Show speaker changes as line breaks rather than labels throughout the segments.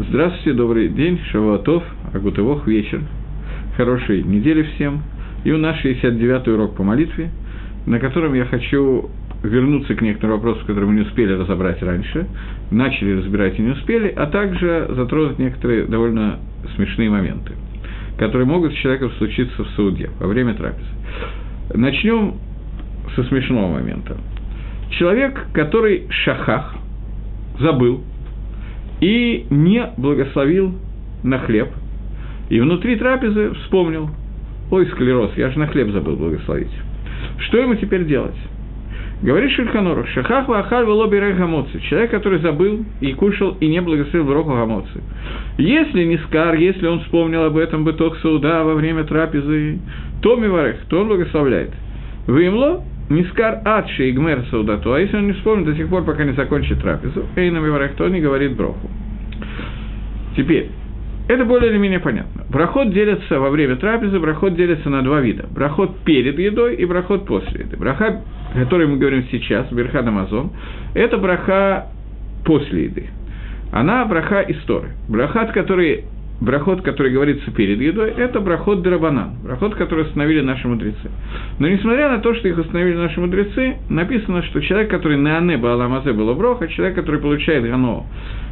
Здравствуйте, добрый день, Шавуатов, Агутывох, вечер. Хорошей недели всем. И у нас 69-й урок по молитве, на котором я хочу вернуться к некоторым вопросам, которые мы не успели разобрать раньше, начали разбирать и не успели, а также затронуть некоторые довольно смешные моменты, которые могут с человеком случиться в суде во время трапезы. Начнем со смешного момента. Человек, который шахах, забыл и не благословил на хлеб, и внутри трапезы вспомнил, ой, склероз, я же на хлеб забыл благословить. Что ему теперь делать? Говорит Шульханорух, Шахах Вахаль Велобирай Гамоци, человек, который забыл и кушал, и не благословил Броху Гамоци. Если не скар, если он вспомнил об этом быток Сауда во время трапезы, то Миварех, то он благословляет. Вымло, Нискар Адши и Гмер Саудату, а если он не вспомнит до сих пор, пока не закончит трапезу, Эйна Миварех, то он не говорит Броху. Теперь, это более или менее понятно. Брахот делится во время трапезы, брахот делится на два вида. Брахот перед едой и брахот после еды. Браха, о которой мы говорим сейчас, Берхад Амазон, это браха после еды. Она браха истории. Брахат, который брахот, который говорится перед едой, это брахот Драбанан, брахот, который установили наши мудрецы. Но несмотря на то, что их установили наши мудрецы, написано, что человек, который на Ане Бааламазе было броха, человек, который получает гано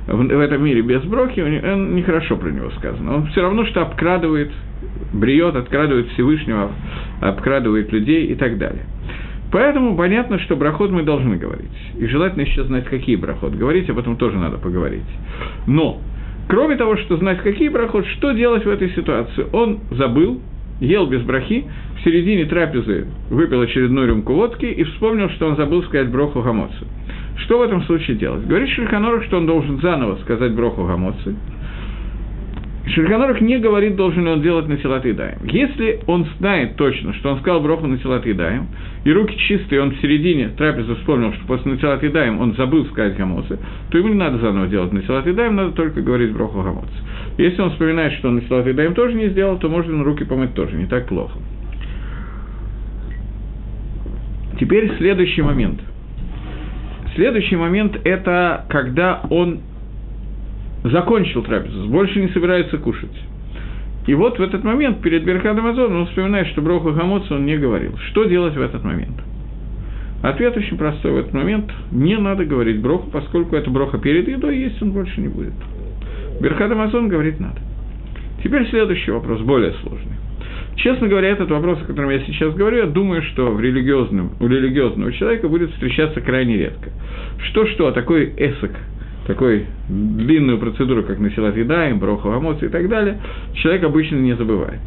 в, в этом мире без брохи, он, нехорошо про него сказано. Он все равно, что обкрадывает, бреет, открадывает Всевышнего, обкрадывает людей и так далее. Поэтому понятно, что брахот мы должны говорить. И желательно еще знать, какие брахот говорить, об этом тоже надо поговорить. Но, кроме того, что знать, какие брахот, что делать в этой ситуации? Он забыл, ел без брахи, в середине трапезы выпил очередную рюмку водки и вспомнил, что он забыл сказать броху гамоцу. Что в этом случае делать? Говорит Шульханорах, что он должен заново сказать броху гамоцу. Шульханорах не говорит, должен ли он делать на Силат Идаем. Если он знает точно, что он сказал броху на Силат Идаем, и руки чистые, он в середине трапезы вспомнил, что после Насилат Идаем он забыл сказать гамоцы, то ему не надо заново делать Насилат Идаем, надо только говорить броху гамоцы. Если он вспоминает, что он Насилат Идаем тоже не сделал, то можно руки помыть тоже, не так плохо. Теперь следующий момент – Следующий момент – это когда он закончил трапезу, больше не собирается кушать. И вот в этот момент перед Берхадом Азон он вспоминает, что Броху Хамоцу он не говорил. Что делать в этот момент? Ответ очень простой. В этот момент не надо говорить Броху, поскольку это Броха перед едой, есть он больше не будет. Берхад Амазон говорит надо. Теперь следующий вопрос, более сложный. Честно говоря, этот вопрос, о котором я сейчас говорю, я думаю, что в религиозном, у религиозного человека будет встречаться крайне редко. Что-что, а такой эсок, такой длинную процедуру, как насилат едаем, броху эмоций и так далее, человек обычно не забывает.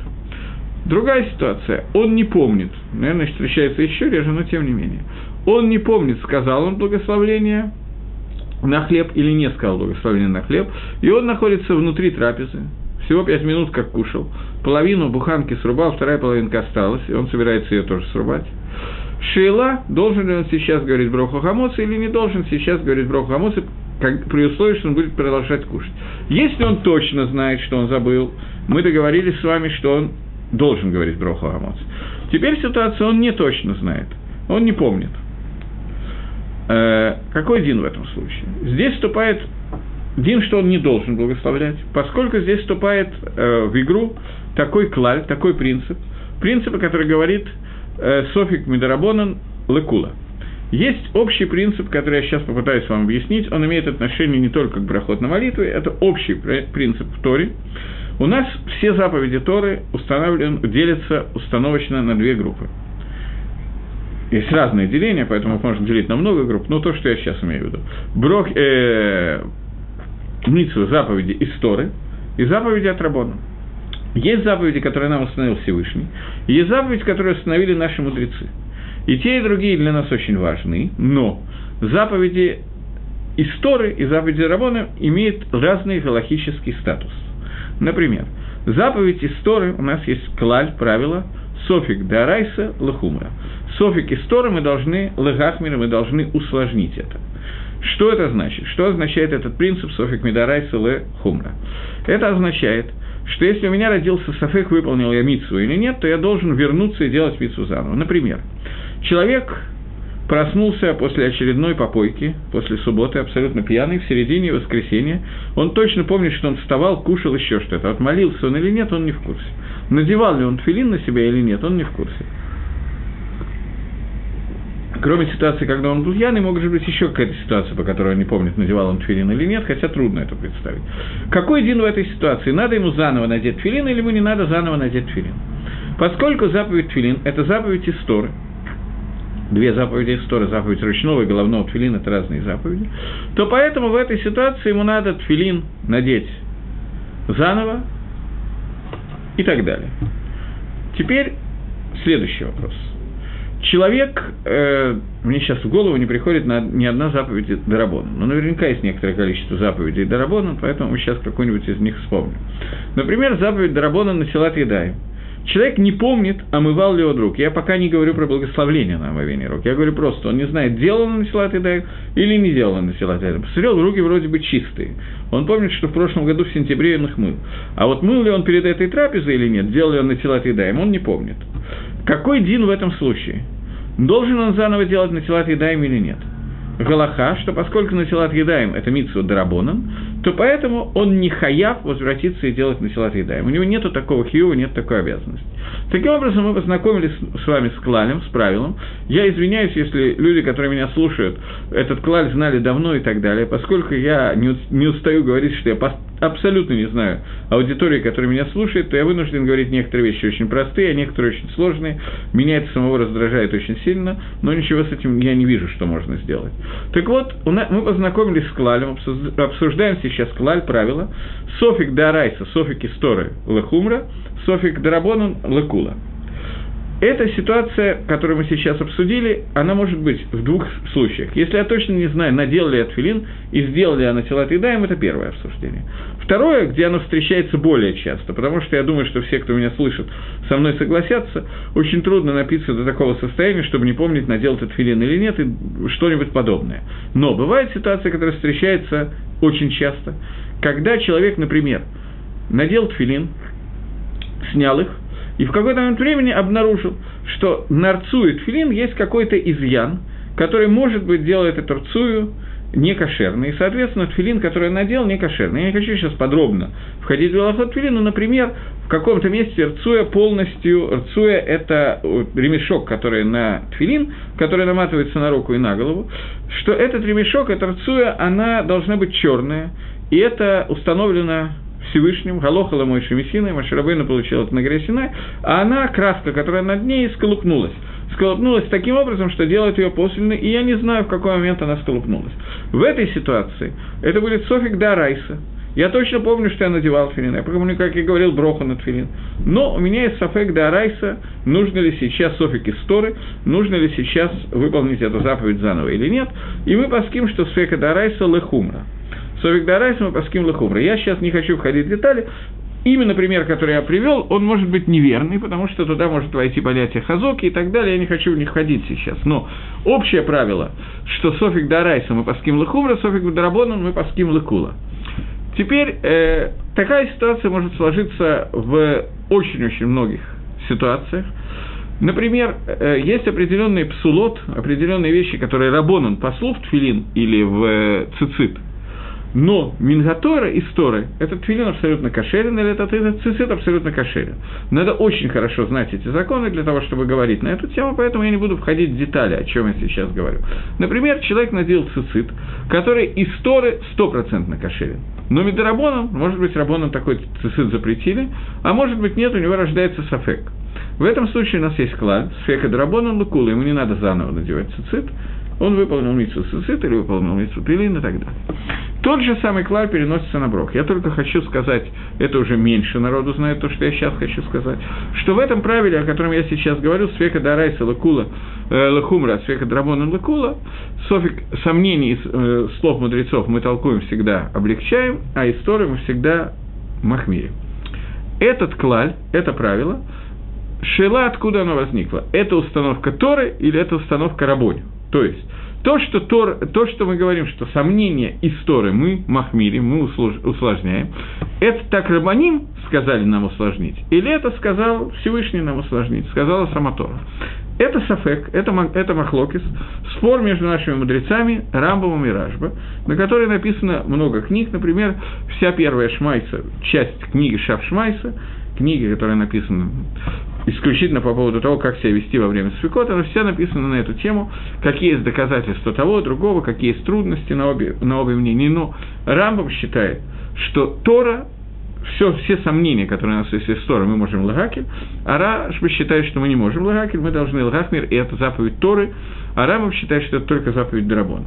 Другая ситуация. Он не помнит. Наверное, встречается еще реже, но тем не менее. Он не помнит, сказал он благословление на хлеб или не сказал благословение на хлеб, и он находится внутри трапезы, всего пять минут как кушал, половину буханки срубал, вторая половинка осталась, и он собирается ее тоже срубать. Шейла, должен ли он сейчас говорить Броху Хамоса или не должен сейчас говорить Броху Хамоса, как, при условии, что он будет продолжать кушать. Если он точно знает, что он забыл, мы договорились с вами, что он должен говорить Броху Хамоса. Теперь ситуация он не точно знает, он не помнит. Э, какой Дин в этом случае? Здесь вступает Дин, что он не должен благословлять, поскольку здесь вступает э, в игру такой клаль, такой принцип, принцип, который говорит э, Софик Медарабонан Лекула. Есть общий принцип, который я сейчас попытаюсь вам объяснить, он имеет отношение не только к брахот на молитве, это общий принцип в Торе. У нас все заповеди Торы установлен, делятся установочно на две группы. Есть разные деления, поэтому их можно делить на много групп, но то, что я сейчас имею в виду. Брох, э, Митсу заповеди истории и заповеди от Рабона. Есть заповеди, которые нам установил Всевышний, и есть заповеди, которые установили наши мудрецы. И те, и другие для нас очень важны, но заповеди истории и заповеди Рабона имеют разный галахический статус. Например, заповедь истории у нас есть клаль, правило, софик дарайса лахумра. Софик истории мы должны, лагахмира, мы должны усложнить это. Что это значит? Что означает этот принцип Софик Медарай Селе Хумра? Это означает, что если у меня родился Софик, выполнил я митсу или нет, то я должен вернуться и делать митсу заново. Например, человек проснулся после очередной попойки, после субботы, абсолютно пьяный, в середине воскресенья. Он точно помнит, что он вставал, кушал еще что-то. Вот молился он или нет, он не в курсе. Надевал ли он тфилин на себя или нет, он не в курсе. Кроме ситуации, когда он был пьяный, может быть еще какая-то ситуация, по которой он не помнит, надевал он тфилин или нет, хотя трудно это представить. Какой день в этой ситуации? Надо ему заново надеть тфилин или ему не надо заново надеть тфилин? Поскольку заповедь тфилин – это заповедь истории, две заповеди истории, заповедь ручного и головного тфилина – это разные заповеди, то поэтому в этой ситуации ему надо тфилин надеть заново и так далее. Теперь следующий вопрос – человек, э, мне сейчас в голову не приходит на, ни одна заповедь Дарабона, но наверняка есть некоторое количество заповедей Дарабона, поэтому мы сейчас какую-нибудь из них вспомним. Например, заповедь Дарабона на Силат Едаем. Человек не помнит, омывал ли он рук. Я пока не говорю про благословление на омовение рук. Я говорю просто, он не знает, делал он на Силат Едаем или не делал он на Силат Едаем. Посмотрел, руки вроде бы чистые. Он помнит, что в прошлом году в сентябре он их мыл. А вот мыл ли он перед этой трапезой или нет, делал ли он на Силат Едаем, он не помнит. Какой Дин в этом случае? Должен он заново делать Натилат Едаем или нет? Галаха, что поскольку Натилат Едаем – это митсу Дарабонан, то поэтому он не хаяв возвратиться и делать Натилат Едаем. У него нет такого хиева, нет такой обязанности. Таким образом, мы познакомились с вами с клалем, с правилом. Я извиняюсь, если люди, которые меня слушают, этот клаль знали давно и так далее, поскольку я не устаю говорить, что я абсолютно не знаю аудитории, которая меня слушает, то я вынужден говорить некоторые вещи очень простые, а некоторые очень сложные. Меня это самого раздражает очень сильно, но ничего с этим я не вижу, что можно сделать. Так вот, мы познакомились с Клалем, обсуждаем сейчас Клаль, правила. Софик Дарайса, Софик Исторы Лехумра, Софик Дарабонан Лекула. Эта ситуация, которую мы сейчас обсудили, она может быть в двух случаях. Если я точно не знаю, надел ли я тфилин и сделал ли я на тела Едаем, это первое обсуждение. Второе, где оно встречается более часто, потому что я думаю, что все, кто меня слышит, со мной согласятся, очень трудно напиться до такого состояния, чтобы не помнить, надел этот филин или нет, и что-нибудь подобное. Но бывает ситуация, которая встречается очень часто, когда человек, например, надел тфилин, снял их, и в какой-то момент времени обнаружил, что на рцу и тфилин есть какой-то изъян, который, может быть, делает эту рцую не кошерный, и, соответственно, тфилин, который он надел, не кошерный. Я не хочу сейчас подробно входить в велоход тфилин, но, например, в каком-то месте рцуя полностью, рцуя – это ремешок, который на тфилин, который наматывается на руку и на голову, что этот ремешок, эта рцуя, она должна быть черная, и это установлено Всевышним, Галоха мой Шемисиной, Маширабейна получил это на горе Синай, а она, краска, которая над ней, сколупнулась. Сколупнулась таким образом, что делает ее посильной, и я не знаю, в какой момент она сколупнулась. В этой ситуации это будет Софик Дарайса. Я точно помню, что я надевал филин. Я помню, как я говорил, броха на филин. Но у меня есть Софик Дарайса, нужно ли сейчас Софик Исторы, нужно ли сейчас выполнить эту заповедь заново или нет. И мы паским, что ספק דאורייתא לחומרא. ספק דאורייתא мы паским לחומרא. Я сейчас не хочу входить в детали. Именно пример, который я привел, он может быть неверный, потому что туда может войти понятие хазоки и так далее. Я не хочу в них входить сейчас. Но общее правило, что ספק דאורייתא мы паским לחומרא, ספק דרבנן мы паским לקולא. Теперь э, такая ситуация может сложиться в очень-очень многих ситуациях. Например, э, есть определенный псулот, определенные вещи, которые Рабонан послу в тфилин или в э, цицит – но Мингатора и Сторы, этот твилин абсолютно кошерен, или этот, этот цицит абсолютно кошерен. Надо очень хорошо знать эти законы для того, чтобы говорить на эту тему, поэтому я не буду входить в детали, о чем я сейчас говорю. Например, человек надел цицит, который из Торы стопроцентно кошерен. Но Медорабоном, может быть, Рабоном такой цицит запретили, а может быть нет, у него рождается сафек. В этом случае у нас есть клад, сфека Драбоном Лукула, ему не надо заново надевать цицит, он выполнил митсу цицит или выполнил митсу пилин и так далее. Тот же самый клар переносится на брох. Я только хочу сказать, это уже меньше народу знает то, что я сейчас хочу сказать, что в этом правиле, о котором я сейчас говорю, свека дарайса лакула, э, лахумра, свека драбона лакула, софик сомнений э, слов мудрецов мы толкуем всегда, облегчаем, а историю мы всегда махмирим. Этот клаль, это правило, шела откуда оно возникло? Это установка Торы или это установка Рабоню? То есть, то, что, Тор, то, что мы говорим, что сомнения истории мы махмирим, мы усложняем, это так Рабаним сказали нам усложнить, или это сказал Всевышний нам усложнить, сказала сама Тора. Это сафек, это, это махлокис, спор между нашими мудрецами Рамбовым и Ражба, на которой написано много книг, например, вся первая Шмайса, часть книги Шав Шмайса, книги, которая написана исключительно по поводу того, как себя вести во время свекота, она вся написана на эту тему, какие есть доказательства того, другого, какие есть трудности на обе, на обе мнения. Но Рамбам считает, что Тора все, все сомнения, которые у нас есть из Торы, мы можем лагакель, а Рашба считает, что мы не можем лагакель, мы должны лагахмир, и это заповедь Торы, а Рамбам считает, что это только заповедь Драбона.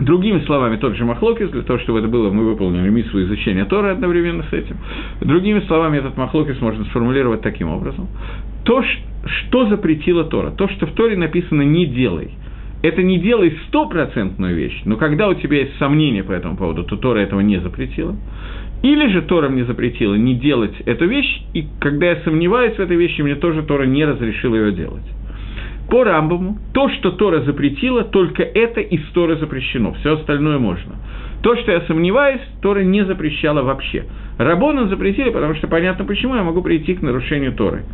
Другими словами, тот же Махлокис, для того, чтобы это было, мы выполнили миссу изучения Торы одновременно с этим. Другими словами, этот Махлокис можно сформулировать таким образом. То, что запретила Тора, то, что в Торе написано «не делай», это не делай стопроцентную вещь, но когда у тебя есть сомнения по этому поводу, то Тора этого не запретила. Или же Тора мне запретила не делать эту вещь, и когда я сомневаюсь в этой вещи, мне тоже Тора не разрешила ее делать. По Рамбаму, то, что Тора запретила, только это из Торы запрещено, все остальное можно. То, что я сомневаюсь, Тора не запрещала вообще. Рабона запретили, потому что понятно, почему я могу прийти к нарушению Торы.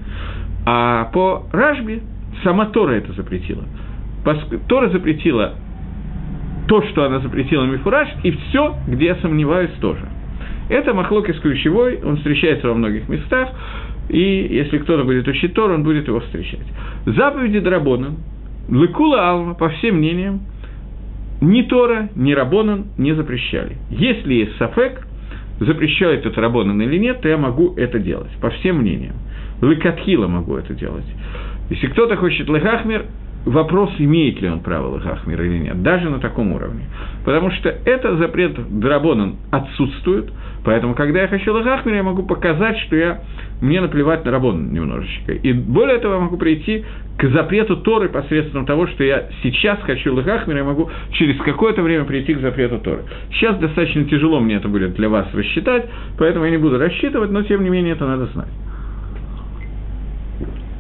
А по Ражбе сама Тора это запретила. Тора запретила то, что она запретила Мифураж, и все, где я сомневаюсь, тоже. Это Махлокис ключевой, он встречается во многих местах, и если кто-то будет учить Тор, он будет его встречать. Заповеди Драбона, Лыкула Алма, по всем мнениям, ни Тора, ни Рабонан не запрещали. Если есть Сафек, запрещает это Рабонан или нет, то я могу это делать, по всем мнениям. Лыкатхила могу это делать. Если кто-то хочет Лехахмер, вопрос, имеет ли он право Лехахмер или нет, даже на таком уровне. Потому что это запрет Драбонан отсутствует, поэтому, когда я хочу Лехахмер, я могу показать, что я мне наплевать на Рабон немножечко. И более того, я могу прийти к запрету Торы посредством того, что я сейчас хочу Лыхахмир, я могу через какое-то время прийти к запрету Торы. Сейчас достаточно тяжело мне это будет для вас рассчитать, поэтому я не буду рассчитывать, но тем не менее это надо знать.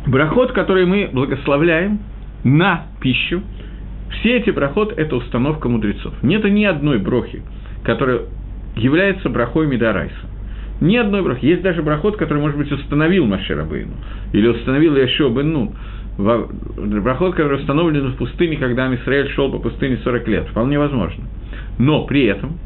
Брахот, который мы благословляем на пищу, все эти брахот – это установка мудрецов. Нет ни одной брохи, которая является брахой Медарайса. Ни одной брахи. Есть даже брахот, который, может быть, установил Маширабейну. Или установил Яшо бен Нун. Брахот, который установлен в пустыне, когда Амисраэль шел по пустыне 40 лет. Вполне возможно. Но при этом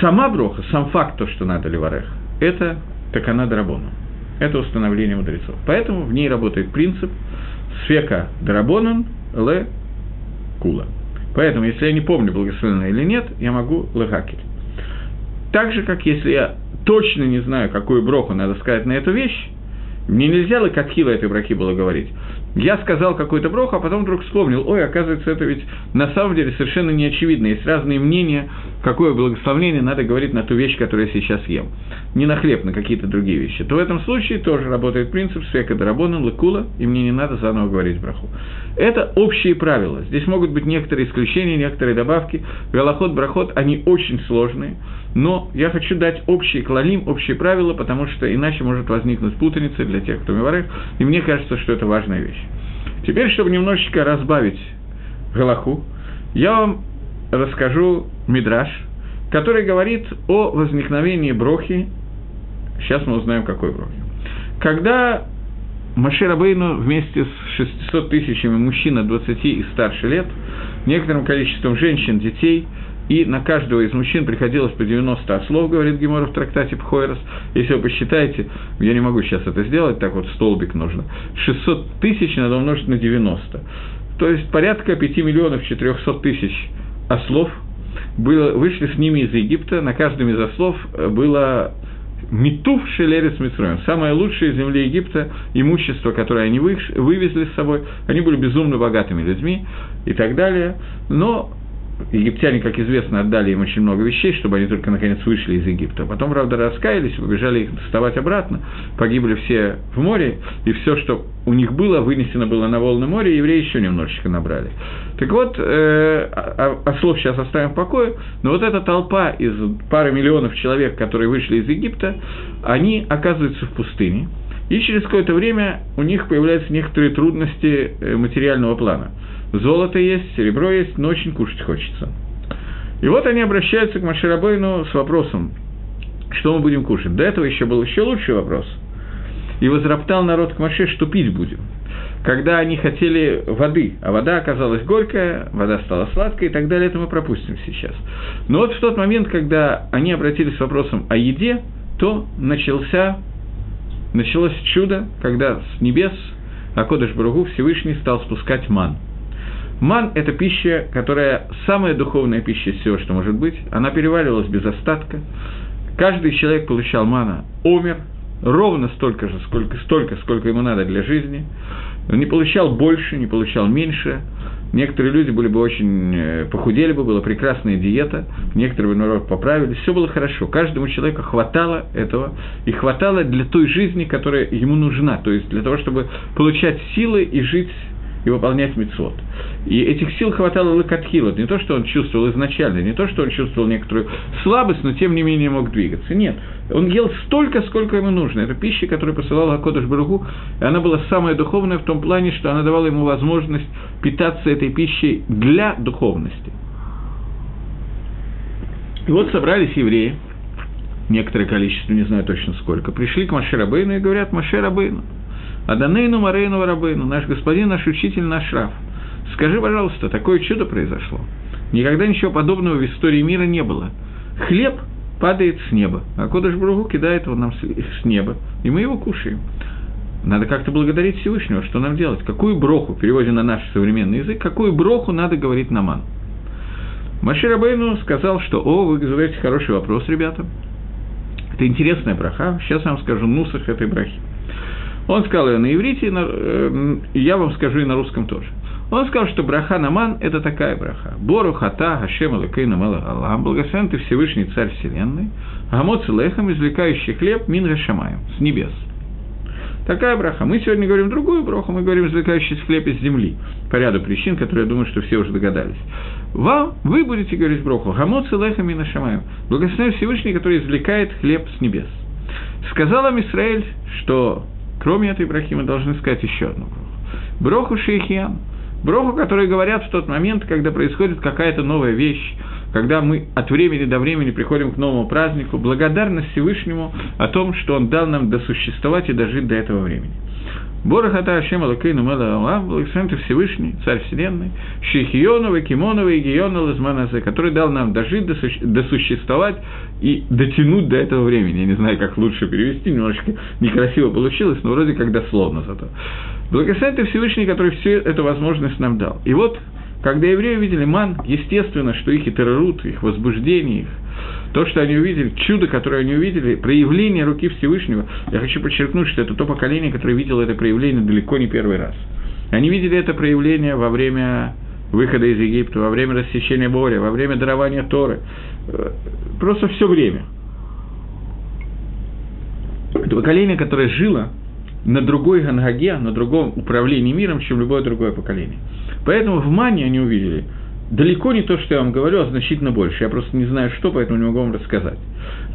сама броха, сам факт, то, что надо Леварех, это такана драбона. Это установление мудрецов. Поэтому в ней работает принцип свека драбонан ле кула. Поэтому, если я не помню, благословенно или нет, я могу лехакель. Так же, как если я точно не знаю, какую броху надо сказать на эту вещь, мне нельзя лакатхила этой брахи было говорить. Я сказал какой-то брох, а потом вдруг вспомнил, ой, оказывается, это ведь на самом деле совершенно не очевидно. Есть разные мнения, какое благословление надо говорить на ту вещь, которую я сейчас ем. Не на хлеб, на какие-то другие вещи. То в этом случае тоже работает принцип свека дарабона, лакула, и мне не надо заново говорить браху. Это общие правила. Здесь могут быть некоторые исключения, некоторые добавки. Галахот, брахот, они очень сложные. Но я хочу дать общие клалим, общие правила, потому что иначе может возникнуть путаница для тех, кто миварых, и мне кажется, что это важная вещь. Теперь, чтобы немножечко разбавить Галаху, я вам расскажу Мидраш, который говорит о возникновении брохи. Сейчас мы узнаем, какой брохи. Когда Машир Абейну вместе с 600 тысячами мужчин от 20 и старше лет, некоторым количеством женщин, детей – и на каждого из мужчин приходилось по 90 ослов, говорит Гемора в трактате Пхойрос. Если вы посчитаете, я не могу сейчас это сделать, так вот столбик нужно, 600 тысяч надо умножить на 90. То есть порядка 5 миллионов 400 тысяч ослов было, вышли с ними из Египта, на каждом из ослов было Митув Шелерец Митроем. Самое лучшее земли Египта, имущество, которое они вывезли с собой, они были безумно богатыми людьми и так далее. Но египтяне, как известно, отдали им очень много вещей, чтобы они только наконец вышли из Египта. Потом, правда, раскаялись, побежали их доставать обратно, погибли все в море, и все, что у них было, вынесено было на волны моря, евреи еще немножечко набрали. Так вот, э, а, а слов сейчас оставим в покое, но вот эта толпа из пары миллионов человек, которые вышли из Египта, они оказываются в пустыне, и через какое-то время у них появляются некоторые трудности э, материального плана – Золото есть, серебро есть, но очень кушать хочется. И вот они обращаются к Маширабейну с вопросом, что мы будем кушать. До этого еще был еще лучший вопрос. и возроптал народ к Маше, что пить будем. Когда они хотели воды, а вода оказалась горькая, вода стала сладкой и так далее, это мы пропустим сейчас. Но вот в тот момент, когда они обратились с вопросом о еде, то начался, началось чудо, когда с небес Акодыш Бругу Всевышний стал спускать ман. Ман – это пища, которая самая духовная пища из всего, что может быть. Она переваривалась без остатка. Каждый человек получал мана, умер ровно столько же, сколько, столько, сколько ему надо для жизни. Он не получал больше, не получал меньше. Некоторые люди были бы очень, э, похудели бы, была прекрасная диета, некоторые бы, наоборот, поправились, все было хорошо. Каждому человеку хватало этого, и хватало для той жизни, которая ему нужна, то есть для того, чтобы получать силы и жить и выполнять мицвод. И этих сил хватало Лакатхила. Не то, что он чувствовал изначально, не то, что он чувствовал некоторую слабость, но тем не менее мог двигаться. Нет. Он ел столько, сколько ему нужно. Это пища, которую посылал Акодыш Баругу, и она была самая духовная в том плане, что она давала ему возможность питаться этой пищей для духовности. И вот собрались евреи, некоторое количество, не знаю точно сколько, пришли к Маше Рабейну и говорят, Маше Рабейну, Аданейну Марейну Рабейну, наш господин, наш учитель, наш Раф, скажи, пожалуйста, такое чудо произошло. Никогда ничего подобного в истории мира не было. Хлеб падает с неба, а Кодыш Бругу кидает его нам с неба, и мы его кушаем. Надо как-то благодарить Всевышнего, что нам делать? Какую броху, переводя на наш современный язык, какую броху надо говорить наман? Машир Абейну сказал, что, о, вы задаете хороший вопрос, ребята. Это интересная браха. Сейчас я вам скажу нусах этой брахи. Он сказал ее на иврите, и, на, э, я вам скажу и на русском тоже. Он сказал, что браха наман – это такая браха. Бору хата хашем алакейна мела алам, благословен ты Всевышний Царь Вселенной, гамоц лехом, извлекающий хлеб, мин гашамаем, с небес. Такая браха. Мы сегодня говорим другую браху, мы говорим извлекающий хлеб из земли, по ряду причин, которые, я думаю, что все уже догадались. Вам, вы будете говорить браху, гамоц лехом мин гашамаем, благословен Всевышний, который извлекает хлеб с небес. Сказал им Израиль, что кроме этой брахи мы должны сказать еще одну браху. Броху шейхиан – Броху, которые говорят в тот момент, когда происходит какая-то новая вещь, когда мы от времени до времени приходим к новому празднику, благодарность Всевышнему о том, что Он дал нам досуществовать и дожить до этого времени. Борохата Ашем Алакейну Мела Алам, благословен Всевышний, Царь Вселенной, Шейхионова, Кимонова и Гиона Лазманазе, который дал нам дожить, досуществовать и дотянуть до этого времени. Я не знаю, как лучше перевести, немножечко некрасиво получилось, но вроде как дословно зато. Благословен ты Всевышний, который всю эту возможность нам дал. И вот, когда евреи увидели ман, естественно, что их и террорут, их возбуждение, их, то, что они увидели, чудо, которое они увидели, проявление руки Всевышнего, я хочу подчеркнуть, что это то поколение, которое видело это проявление далеко не первый раз. Они видели это проявление во время выхода из Египта, во время рассечения моря, во время дарования Торы, э, просто все время. Это поколение, которое жило на другой гангаге, на другом управлении миром, чем любое другое поколение. Поэтому в Мане они увидели далеко не то, что я вам говорю, а значительно больше. Я просто не знаю, что, поэтому не могу вам рассказать.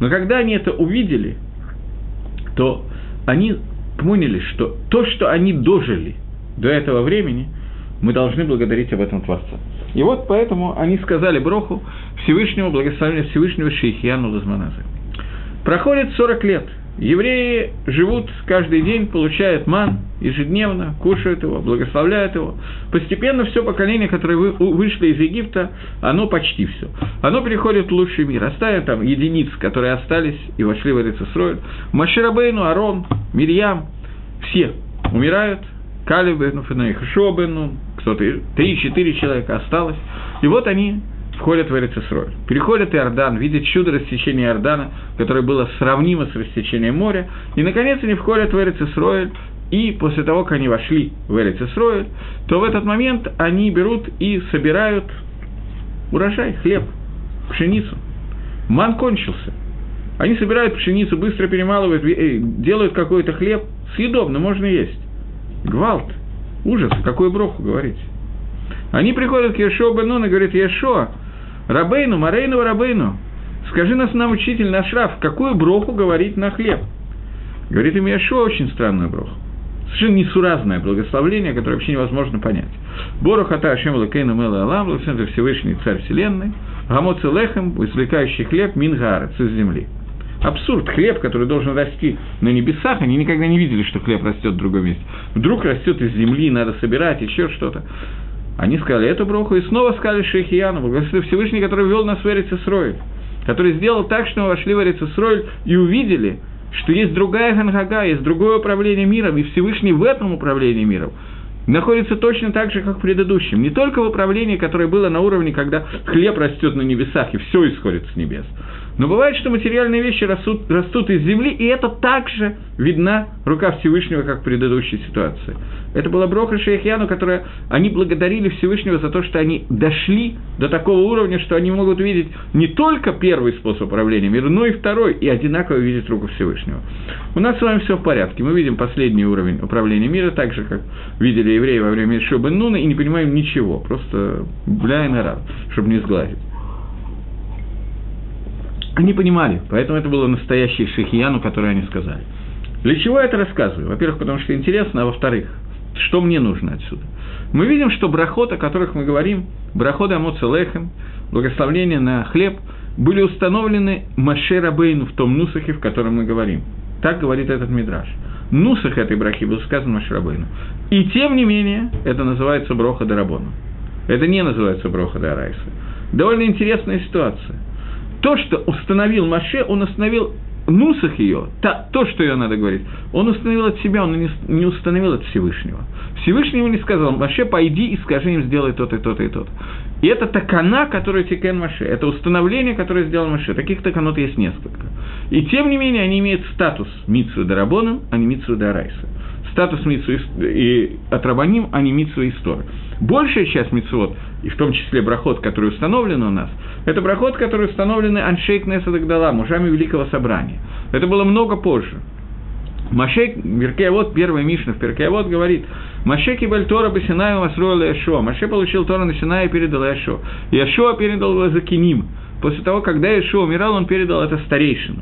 Но когда они это увидели, то они поняли, что то, что они дожили до этого времени, мы должны благодарить об этом Творца. И вот поэтому они сказали Броху Всевышнему, благословению Всевышнего Шейхияну Лазманазы. Проходит 40 лет – Евреи живут каждый день, получают ман ежедневно, кушают его, благословляют его. Постепенно все поколение, которое вы, вышло из Египта, оно почти все. Оно переходит в лучший мир. Оставим там единиц, которые остались и вошли в Эрицесройль. Маширабейну, Арон, Мирьям, все умирают. Калибену, Фенахишобену, кто-то, три-четыре человека осталось. И вот они входят в Эрицесроль. Переходят Иордан, видят чудо рассечения Иордана, которое было сравнимо с рассечением моря, и, наконец, они входят в Эрицесроль, и после того, как они вошли в Эрицесроль, то в этот момент они берут и собирают урожай, хлеб, пшеницу. Ман кончился. Они собирают пшеницу, быстро перемалывают, э, делают какой-то хлеб, съедобно, можно есть. Гвалт, ужас, какой броху говорить. Они приходят к Ешо Бенун и говорят, Ешо, Рабейну, Марейну, Рабейну, скажи нас нам, учитель, наш Раф, какую броху говорить на хлеб? Говорит им Яшуа очень странную броху. Совершенно несуразное благословление, которое вообще невозможно понять. Бору хата Ашем Лакейну Мэла Алам, благословен Всевышний Царь Вселенной, Гамоци Лехем, извлекающий хлеб, Мингарец из земли. абсурд. Хлеб, который должен расти на небесах, они никогда не видели, что хлеб растет в другом месте. Вдруг растет из земли, надо собирать, еще что-то. Они сказали эту броху и снова сказали Шейхияну, благословен Всевышний, который вел нас в Эрицесрой, который сделал так, что мы вошли в Эрицесрой и увидели, что есть другая Гангага, есть другое управление миром, и Всевышний в этом управлении миром находится точно так же, как в предыдущем. Не только в управлении, которое было на уровне, когда хлеб растет на небесах, и все исходит с небес. Но бывает, что материальные вещи растут, растут из земли, и это также видна рука Всевышнего, как в предыдущей ситуации. Это была Броха Шейхьяну, которая они благодарили Всевышнего за то, что они дошли до такого уровня, что они могут видеть не только первый способ управления миром, но и второй, и одинаково видеть руку Всевышнего. У нас с вами все в порядке. Мы видим последний уровень управления мира, так же, как видели евреи во время Шубы Нуна, и не понимаем ничего, просто бля и нарад, чтобы не сглазить. Они понимали, поэтому это было настоящее шихияну, которое они сказали. Для чего я это рассказываю? Во-первых, потому что интересно, а во-вторых, что мне нужно отсюда? Мы видим, что брахот, о которых мы говорим, браходы Амоца Лехем, благословление на хлеб, были установлены Маше Рабейну в том нусахе, в котором мы говорим. Так говорит этот мидраж. Нусах этой брахи был сказан Маше Рабейну. И тем не менее, это называется Броха Дарабона. Это не называется Броха Дарайса. Довольно интересная ситуация – то, что установил Маше, он установил нусах ее, та, то, что ее надо говорить, он установил от себя, он не, не установил от Всевышнего. Всевышний ему не сказал, Маше, пойди и скажи им, сделай то-то и то-то и то-то. И это такана, которую тикен Маше, это установление, которое сделал Маше. Таких таканот есть несколько. И тем не менее, они имеют статус Митсу Дарабоном, а не Митсу Дарайса. Статус Митсу и Атрабаним, а не Митсу и Исторы. Большая часть Митсуот, и в том числе брахот, который установлен у нас, это брахот, который установлены Аншейк Несадагдала, мужами Великого Собрания. Это было много позже. Машек, Беркеавод, первая Мишна в Беркеавод говорит, Маше кибаль Тора Басинаю Масруэла Яшуа. Маше получил Тора на Синае и передал Яшуа. Яшуа передал его за Киним. После того, когда Яшуа умирал, он передал это старейшину,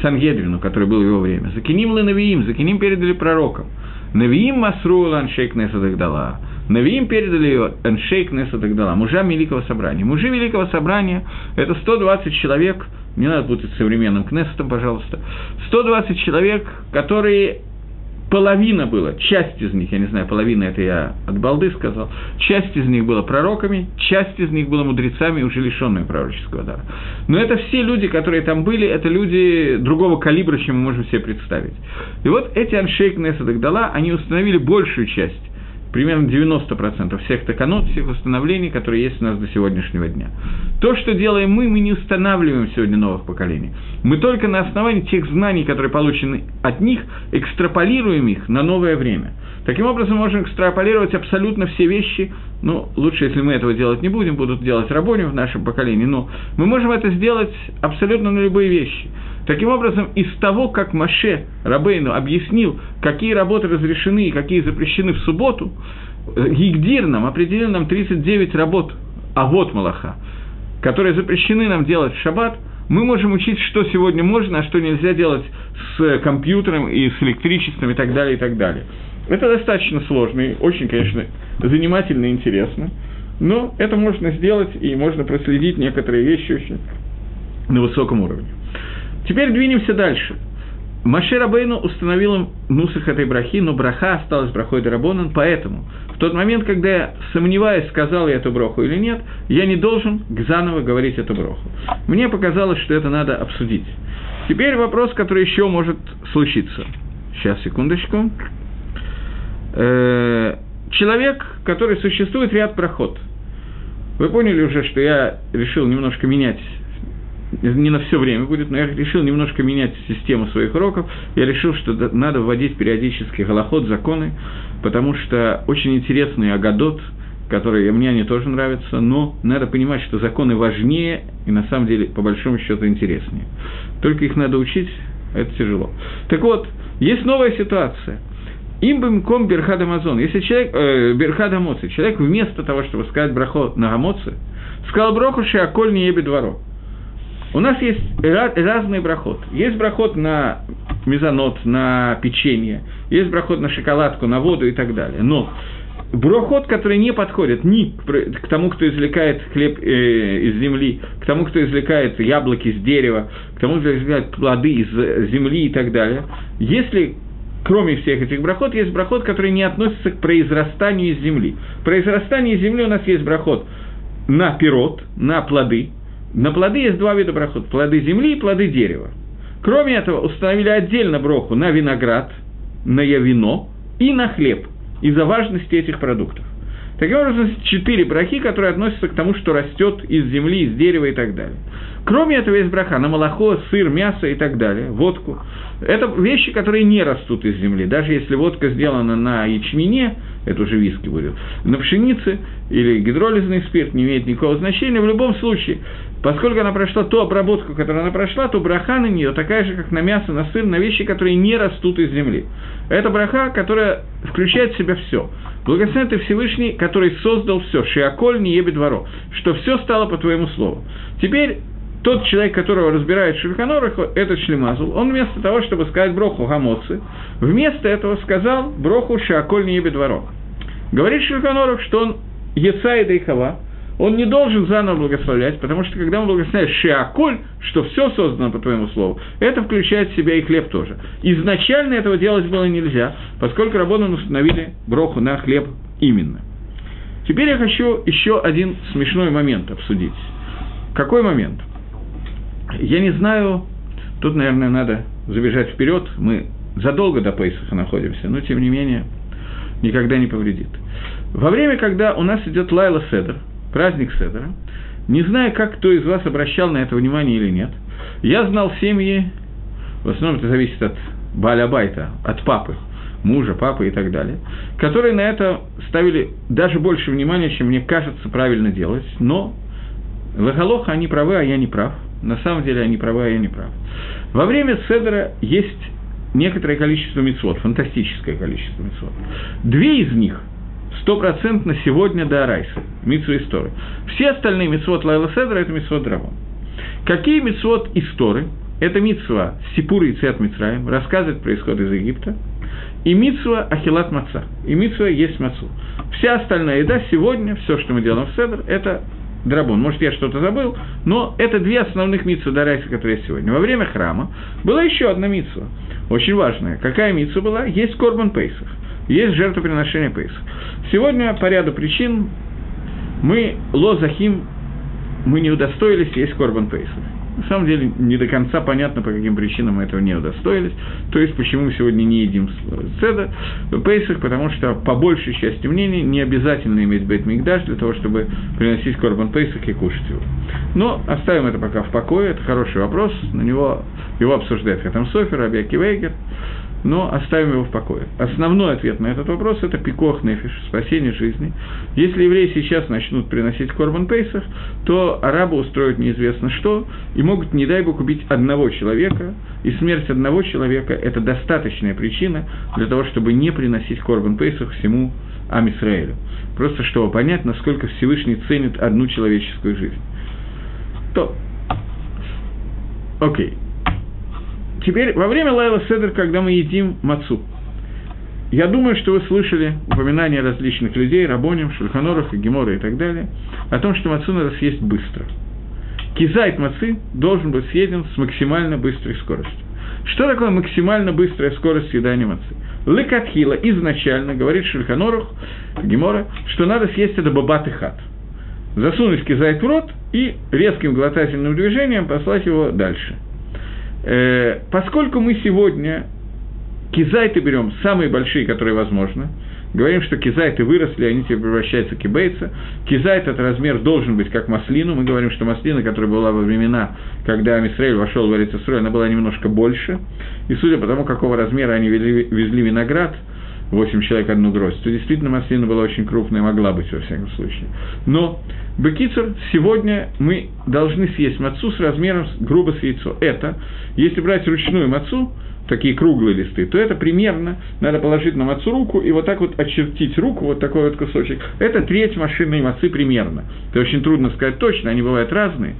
Сангедрину, который был в его время. За Киним Навиим, за Киним передали пророкам. Навиим Масруэла Аншейк Несадагдала. Навиим передали ее Эншейк Неса Дагдала, мужам Великого Собрания. Мужи Великого Собрания – это 120 человек, не надо путать с современным Кнессетом, пожалуйста, 120 человек, которые половина была, часть из них, я не знаю, половина это я от балды сказал, часть из них была пророками, часть из них была мудрецами, уже лишенными пророческого дара. Но это все люди, которые там были, это люди другого калибра, чем мы можем себе представить. И вот эти аншейк Неса Дагдала, они установили большую часть примерно 90% всех таканот, всех установлений, которые есть у нас до сегодняшнего дня. То, что делаем мы, мы не устанавливаем сегодня новых поколений. Мы только на основании тех знаний, которые получены от них, экстраполируем их на новое время. Таким образом, можем экстраполировать абсолютно все вещи, ну, лучше, если мы этого делать не будем, будут делать рабоним в нашем поколении, но мы можем это сделать абсолютно на любые вещи. Таким образом, из того, как Маше Рабейну объяснил, какие работы разрешены и какие запрещены в субботу, Гигдир нам определил нам 39 работ, а вот Малаха, которые запрещены нам делать в шаббат, мы можем учить, что сегодня можно, а что нельзя делать с компьютером и с электричеством и так далее, и так далее. Это достаточно сложно и очень, конечно, занимательно и интересно, но это можно сделать и можно проследить некоторые вещи очень на высоком уровне. Теперь двинемся дальше. Маше Рабейну установил им нусах этой брахи, но браха осталась брахой Дарабонан, поэтому в тот момент, когда я, сомневаясь, сказал я эту браху или нет, я не должен заново говорить эту браху. Мне показалось, что это надо обсудить. Теперь вопрос, который еще может случиться. Сейчас, секундочку. Э, человек, который существует ряд проход. Вы поняли уже, что я решил немножко менять не на все время будет, но я решил немножко менять систему своих уроков. Я решил, что надо вводить периодически голоход, законы, потому что очень интересный агадот, которые мне они тоже нравятся, но надо понимать, что законы важнее и на самом деле по большому счету интереснее. Только их надо учить, это тяжело. Так вот, есть новая ситуация. Им бы ком Берхад Амазон. Если человек, э, Берхад Амоци, человек вместо того, чтобы сказать брахо на Амоци, сказал броху Шиаколь не ебе дворо. У нас есть разный брахот. Есть брахот на мезонот, на печенье, есть брахот на шоколадку, на воду и так далее. Но брохот, которые не подходят ни к, тому, кто извлекает хлеб э, из земли, к тому, кто извлекает яблоки из дерева, к тому, кто извлекает плоды из земли и так далее. Если кроме всех этих брахот, есть брахот, который не относится к произрастанию из земли. Произрастание из земли у нас есть брахот на пирот, на плоды. На плоды есть два вида брахот – плоды земли и плоды дерева. Кроме этого, установили отдельно броху на виноград, на вино и на хлеб из-за важности этих продуктов. Таким образом, четыре брахи, которые относятся к тому, что растет из земли, из дерева и так далее. Кроме этого есть браха на молоко, сыр, мясо и так далее, водку. Это вещи, которые не растут из земли. Даже если водка сделана на ячмене, это уже виски будет, на пшенице или гидролизный спирт, не имеет никакого значения. В любом случае, поскольку она прошла ту обработку, которую она прошла, то браха на нее такая же, как на мясо, на сыр, на вещи, которые не растут из земли. Это браха, которая включает в себя все. Благословен ты Всевышний, который создал все, шиаколь не ебет дворо, что все стало по твоему слову. Теперь тот человек, которого разбирает Шульханорах, этот Шлемазул, он вместо того, чтобы сказать Броху Гамоцы, вместо этого сказал Броху Шиаколь не ебет дворо. Говорит Шульханорах, что он Еца и Дейхава, он не должен заново благословлять, потому что когда он благословляет Шиаколь, что все создано по твоему слову, это включает в себя и хлеб тоже. Изначально этого делать было нельзя, поскольку Рабону установили броху на хлеб именно. Теперь я хочу еще один смешной момент обсудить. Какой момент? Я не знаю, тут, наверное, надо забежать вперед, мы задолго до Пейсаха находимся, но, тем не менее, никогда не повредит. Во время, когда у нас идет Лайла Седер, праздник Седера, не знаю, как кто из вас обращал на это внимание или нет, я знал семьи, в основном это зависит от Балябайта, от папы, мужа, папы и так далее, которые на это ставили даже больше внимания, чем мне кажется правильно делать, но Лагалоха они правы, а я не прав. На самом деле они правы, а я не прав. Во время Седера есть некоторое количество мецвод, фантастическое количество мецвод. Две из них стопроцентно сегодня до Арайса, митсвы истории. Все остальные митцвот Лайла Седра – это митцвот Драбон. Какие митцвот истории? Это митцва Сипур и Цвет Мицраем, рассказывает про исход из Египта, и митцва Ахилат Маца, и митцва есть Мацу. Вся остальная еда сегодня, все, что мы делаем в Седр, это Драбон. Может, я что-то забыл, но это две основных митсвы Дарайса, которые есть сегодня. Во время храма была еще одна митсва, очень важная. Какая митсва была? Есть Корбан Пейсах, есть жертвоприношение Пейсах. Сегодня по ряду причин мы лозахим, мы не удостоились есть Корбан Пейсах. На самом деле, не до конца понятно, по каким причинам мы этого не удостоились. То есть, почему мы сегодня не едим седа, пейсах, потому что, по большей части мнений, не обязательно иметь бет мигдаш для того, чтобы приносить корбан пейсах и кушать его. Но оставим это пока в покое, это хороший вопрос, на него его обсуждает Хатам Софер, Абиаки Вейгер но оставим его в покое. Основной ответ на этот вопрос – это пикох нефиш, спасение жизни. Если евреи сейчас начнут приносить корбан пейсах, то арабы устроят неизвестно что, и могут, не дай бог, убить одного человека, и смерть одного человека – это достаточная причина для того, чтобы не приносить корбан пейсах всему Амисраэлю. Просто чтобы понять, насколько Всевышний ценит одну человеческую жизнь. То, окей. Теперь, во время Лайла Седер, когда мы едим мацу, я думаю, что вы слышали упоминания различных людей, рабоним, шульханоров, гемора и так далее, о том, что мацу надо съесть быстро. Кизайт мацы должен быть съеден с максимально быстрой скоростью. Что такое максимально быстрая скорость съедания мацы? Лекатхила изначально говорит Шульханорух, Гемора, что надо съесть это бабат и хат. Засунуть кизайт в рот и резким глотательным движением послать его дальше – Э, поскольку мы сегодня кизайты берем самые большие, которые возможно, говорим, что кизайты выросли, они теперь превращаются в кибейца. Кизайт этот размер должен быть как маслину. Мы говорим, что маслина, которая была во времена, когда Амисраиль вошел в Эрицесрой, она была немножко больше. И судя по тому, какого размера они везли, везли виноград, 8 человек одну гроздь, то действительно маслина была очень крупная, могла быть во всяком случае. Но Бекицур, сегодня мы должны съесть мацу с размером грубо с яйцо. Это, если брать ручную мацу, такие круглые листы, то это примерно, надо положить на мацу руку и вот так вот очертить руку, вот такой вот кусочек. Это треть машинной мацы примерно. Это очень трудно сказать точно, они бывают разные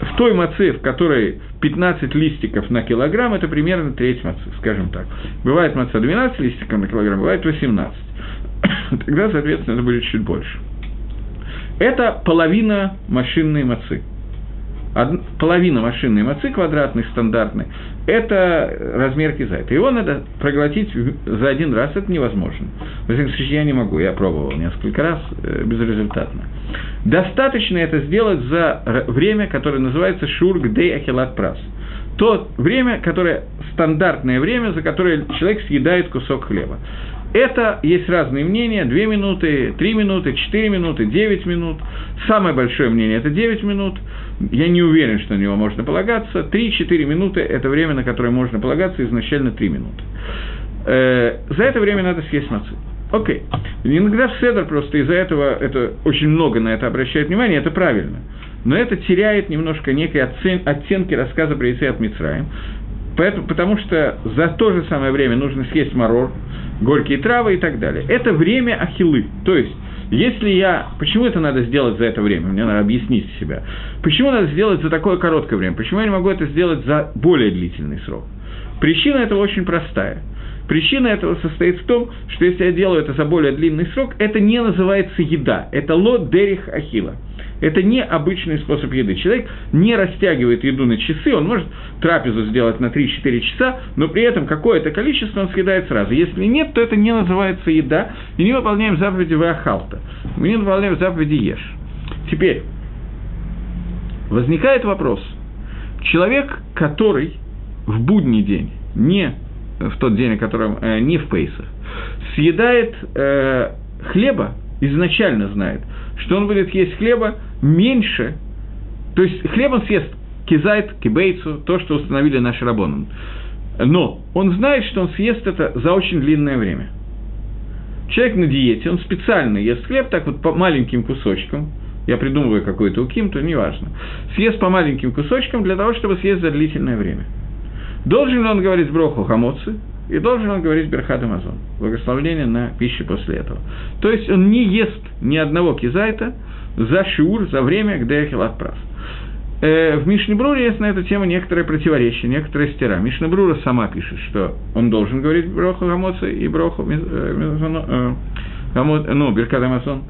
в той маце, в которой 15 листиков на килограмм, это примерно треть мацы, скажем так. Бывает маца 12 листиков на килограмм, бывает 18. тогда, соответственно, это будет чуть больше. Это половина машинной мацы. Половина машинной мацы квадратной, стандартной, это размер кизайта. Его надо проглотить за один раз, это невозможно. В этом случае я не могу, я пробовал несколько раз, э, безрезультатно. Достаточно это сделать за время, которое называется шург дей ахилат прас. То время, которое стандартное время, за которое человек съедает кусок хлеба. Это есть разные мнения, 2 минуты, 3 минуты, 4 минуты, 9 минут. Самое большое мнение – это 9 минут. Я не уверен, что на него можно полагаться. 3-4 минуты – это время, на которое можно полагаться, изначально 3 минуты. Э, за это время надо съесть мацы. Окей. Иногда в Седр просто из-за этого это очень много на это обращает внимание, это правильно. Но это теряет немножко некие оттенки рассказа про от Мицраем. Поэтому, потому что за то же самое время нужно съесть марор, горькие травы и так далее. Это время ахилы. То есть, если я... Почему это надо сделать за это время? Мне надо объяснить себя. Почему надо сделать за такое короткое время? Почему я не могу это сделать за более длительный срок? Причина этого очень простая. Причина этого состоит в том, что если я делаю это за более длинный срок, это не называется еда. Это ло дерих ахила. Это не обычный способ еды. Человек не растягивает еду на часы, он может трапезу сделать на 3-4 часа, но при этом какое-то количество он съедает сразу. Если нет, то это не называется еда, и не выполняем заповеди Ваахалта. Мы не выполняем заповеди Ешь. Теперь, возникает вопрос. Человек, который в будний день, не в тот день, о котором, э, не в Пейсах, съедает э, хлеба, изначально знает, что он будет есть хлеба меньше, то есть хлеб он съест кизайт, кибейцу, то, что установили наши рабоны. Но он знает, что он съест это за очень длинное время. Человек на диете, он специально ест хлеб так вот по маленьким кусочкам, я придумываю какой-то уким, то неважно, съест по маленьким кусочкам для того, чтобы съесть за длительное время. Должен ли он говорить броху хамоцы, и должен он говорить Берхат Амазон, благословление на пищу после этого. То есть он не ест ни одного кизайта за шиур, за время, где Эхилат прав. Э, в Мишнебруре есть на эту тему некоторые противоречия, некоторые стира. Мишнебрура сама пишет, что он должен говорить Броху Гамоцы и Броху э, э, ну, Беркат Амазон.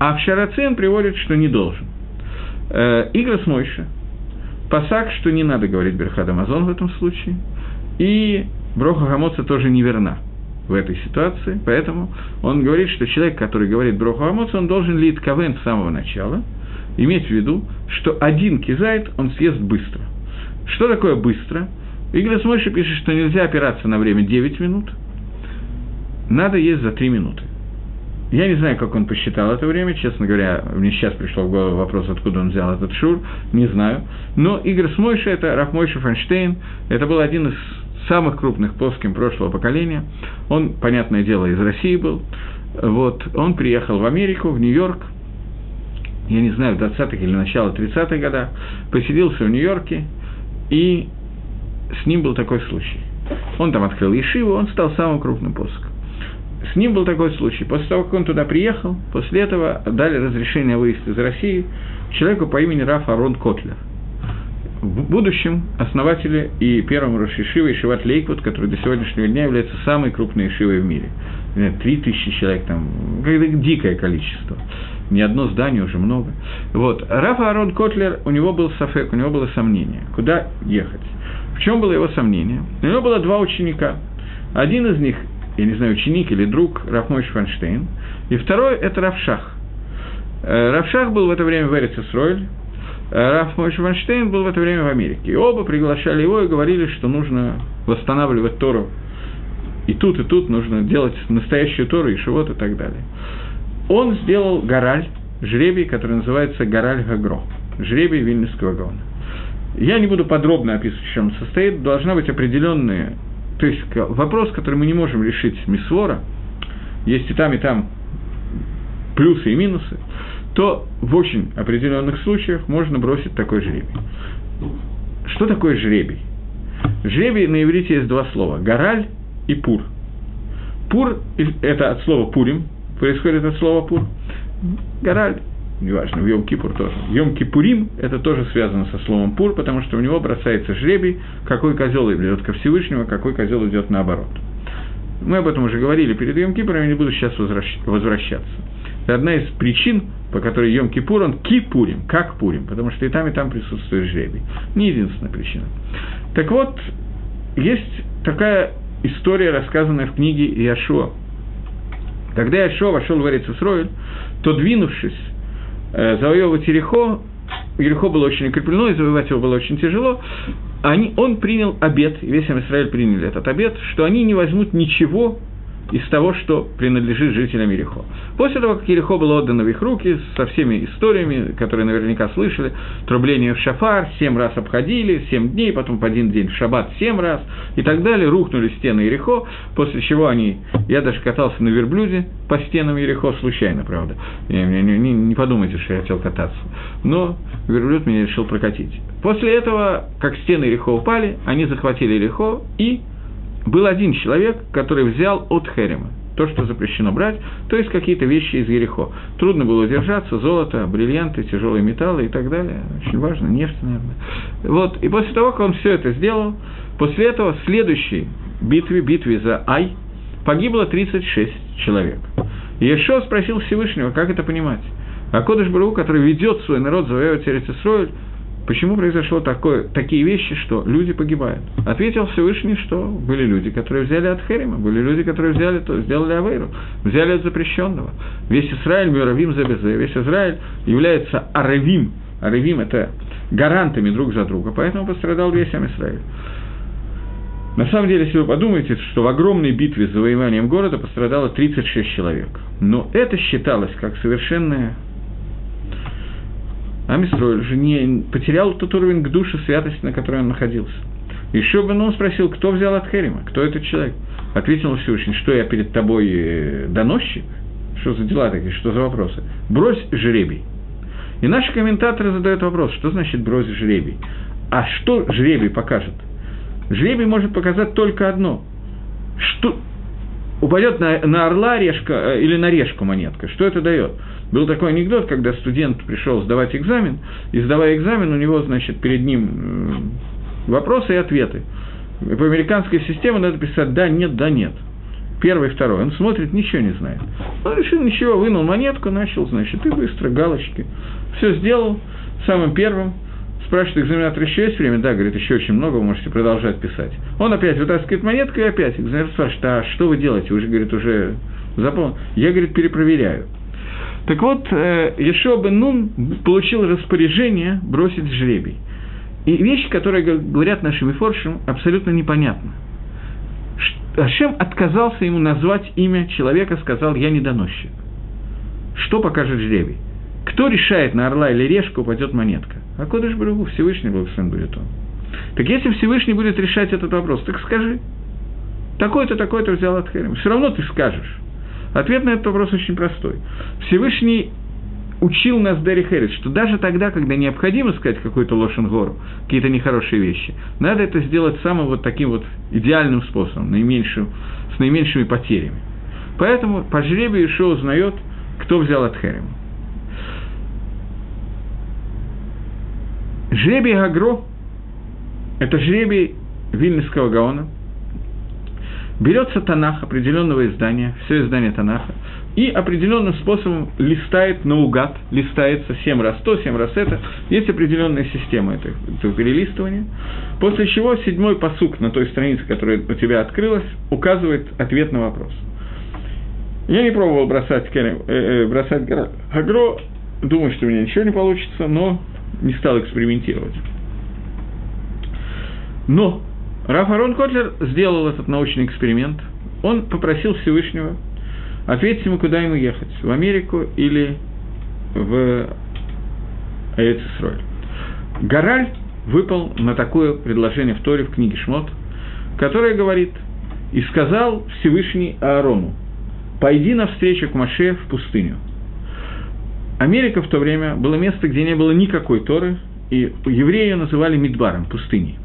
А в Шарацин приводит, что не должен. Э, Играс Мойша, Пасак, что не надо говорить Берхат Амазон в этом случае. И Броха Хамоца тоже неверна в этой ситуации, поэтому он говорит, что человек, который говорит Броху Хамоца, он должен лить кавен с самого начала, иметь в виду, что один кизайт он съест быстро. Что такое быстро? Игорь Смойши пишет, что нельзя опираться на время 9 минут, надо есть за 3 минуты. Я не знаю, как он посчитал это время, честно говоря, мне сейчас пришел в голову вопрос, откуда он взял этот шур, не знаю. Но Игорь Смойша, это Рафмойша Фанштейн, это был один из самых крупных плоским прошлого поколения. Он, понятное дело, из России был. Вот, он приехал в Америку, в Нью-Йорк, я не знаю, в 20-х или начало 30-х годах, поселился в Нью-Йорке, и с ним был такой случай. Он там открыл ешиву, он стал самым крупным פוסק ом. С ним был такой случай. После того, как он туда приехал, после этого дали разрешение выезд из России человеку по имени Рав Арон Котлер – в будущем основателем и первым ראש ישיבה ישיבת Лейквуд, который до сегодняшнего дня является самой крупной ешивой в мире. Три тысячи человек там, дикое количество. Не одно здание, уже много. Вот. Рав Арон Котлер, у него был ספק, у него было сомнение, куда ехать. В чем было его сомнение? У него было два ученика. Один из них, я не знаю, ученик или друг, Рафмойш Фанштейн, и второй – это Равшах. Э, Равшах был в это время в Эрицесройль, Раф Мойш Ванштейн был в это время в Америке. И оба приглашали его и говорили, что нужно восстанавливать Тору. И тут, и тут нужно делать настоящую Тору, и шивот, и так далее. Он сделал гораль, жребий, который называется гораль Гагро, жребий Вильнюсского Гаона. Я не буду подробно описывать, в чем он состоит, должна быть определенные, то есть вопрос, который мы не можем решить мисвора, есть и там, и там плюсы и минусы, то в очень определенных случаях можно бросить такой жребий. Что такое жребий? Жребий на иврите есть два слова – гораль и пур. Пур – это от слова пурим, происходит от слова пур. Гораль, неважно, в Йом-Кипур тоже. Йом-Кипурим – это тоже связано со словом пур, потому что у него бросается жребий, какой козел идет ко Всевышнему, какой козел идет наоборот. Мы об этом уже говорили перед Йом Кипуром, я не буду сейчас возвращаться. Это одна из причин, по которой Йом Кипур, он кипурим, как пурим, потому что и там, и там присутствует жребий. Не единственная причина. Так вот, есть такая история, рассказанная в книге Иошуа. Когда Иошуа вошел в Эрицесройль, то, двинувшись э, завоевывать Ерехо, Ерехо было очень укреплено, и завоевать его было очень тяжело, они, он принял обед, весь Израиль приняли этот обед, что они не возьмут ничего из того, что принадлежит жителям Ерехо. После того, как Ерехо было отдано в их руки, со всеми историями, которые наверняка слышали, трубление в шафар, семь раз обходили, семь дней, потом по один день в шаббат семь раз и так далее, рухнули стены Ерехо, после чего они, я даже катался на верблюде по стенам Ерехо, случайно, правда, не, не, не, не подумайте, что я хотел кататься, но верблюд меня решил прокатить. После этого, как стены Ерехо упали, они захватили Ерехо и был один человек, который взял от Херема то, что запрещено брать, то есть какие-то вещи из Ерехо. Трудно было удержаться, золото, бриллианты, тяжелые металлы и так далее. Очень важно, нефть, наверное. Вот, и после того, как он все это сделал, после этого в следующей битве, битве за Ай, погибло 36 человек. И Ешо спросил Всевышнего, как это понимать. А Кодыш Бару, который ведет свой народ завоевывать Эрицесройль, Почему произошло такое, такие вещи, что люди погибают? Ответил Всевышний, что были люди, которые взяли от Херима, были люди, которые взяли, то, сделали Авейру, взяли от запрещенного. Весь Израиль, Мюравим Забезе, весь Израиль является Аравим. Аравим – это гарантами друг за друга, поэтому пострадал весь Израиль. На самом деле, если вы подумаете, что в огромной битве с завоеванием города пострадало 36 человек, но это считалось как совершенное Амистрой уже не потерял тот уровень к душе святости, на которой он находился. Еще бы он спросил, кто взял от Херима, кто этот человек. Ответил Всевышний, что я перед тобой э, доносчик? Что за дела такие, что за вопросы? Брось жребий. И наши комментаторы задают вопрос, что значит брось жребий? А что жребий покажет? Жребий может показать только одно. Что упадет на, на орла решка э, или на решку монетка. Что это дает? Был такой анекдот, когда студент пришел сдавать экзамен, и сдавая экзамен, у него, значит, перед ним вопросы и ответы. По американской системе надо писать «да», «нет», «да», «нет». Первый, второй. Он смотрит, ничего не знает. Он решил ничего, вынул монетку, начал, значит, и быстро, галочки. Все сделал самым первым. Спрашивает экзаменатор, еще есть время? Да, говорит, еще очень много, вы можете продолжать писать. Он опять вытаскивает монетку и опять. Экзаменатор спрашивает, а что вы делаете? Вы же, говорит, уже запомнил. Я, говорит, перепроверяю. Так вот, э, Ешуа бен Нун получил распоряжение бросить жребий. И вещи, которые говорят нашим форшем, абсолютно непонятны. Ашем отказался ему назвать имя человека, сказал, я недоносчик. Что покажет жребий? Кто решает, на орла или решку упадет монетка? А Кодыш Брагу, Всевышний благословен будет он. Так если Всевышний будет решать этот вопрос, так скажи. Такой-то, такой-то взял от Херема. Все равно ты скажешь. Ответ на этот вопрос очень простой. Всевышний учил нас Дерри Хэрис, что даже тогда, когда необходимо сказать какую-то лошен гору, какие-то нехорошие вещи, надо это сделать самым вот таким вот идеальным способом, наименьшим, с наименьшими потерями. Поэтому по жребию Ишо узнает, кто взял от Херема. Жребий Гагро – это жребий Вильнюсского Гаона – берется Танах определенного издания, все издание Танаха, и определенным способом листает наугад, листается 7 раз то, 7 раз это. Есть определенная система этого, перелистывания. После чего седьмой посук на той странице, которая у тебя открылась, указывает ответ на вопрос. Я не пробовал бросать, э, э, бросать агро, думаю, что у меня ничего не получится, но не стал экспериментировать. Но Раф Арон Котлер сделал этот научный эксперимент. Он попросил Всевышнего ответить ему, куда ему ехать, в Америку или в Эйцисроль. Гораль выпал на такое предложение в Торе в книге Шмот, которое говорит, «И сказал Всевышний Аарону, пойди навстречу к Маше в пустыню». Америка в то время было место, где не было никакой Торы, и евреи ее называли מדבר ом, пустыней.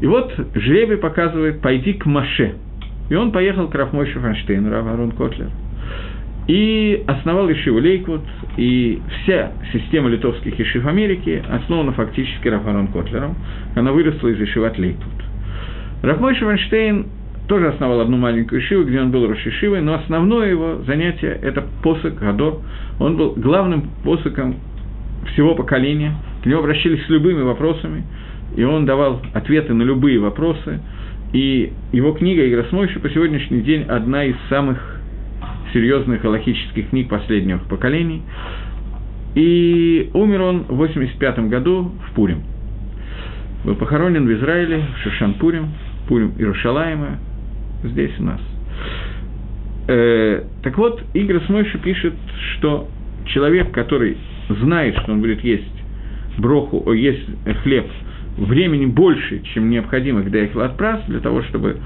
И вот жребий показывает «пойди к Моше». И он поехал к Рав Мойше Файнштейну, Рав Арон Котлер, и основал ешиву Лейквуд, и вся система литовских ешив Америки основана фактически Рав Арон Котлером, она выросла из ישיבת Лейквуд. Рав Мойше Файнштейн тоже основал одну маленькую ешиву, где он был рош-ешивой, но основное его занятие – это פוסק הדור. Он был главным посоком всего поколения, к нему обращались с любыми вопросами, и он давал ответы на любые вопросы, и его книга «Игросмойши» по сегодняшний день одна из самых серьезных галактических книг последних поколений. И умер он в 85 году в Пурим. Был похоронен в Израиле, в Шишанпурим, Пурим Иерушалаема, здесь у нас. Э, так вот, Игорь Смойша пишет, что человек, который знает, что он будет есть броху, о, есть хлеб, времени больше, чем необходимо, когда их прас, для того, чтобы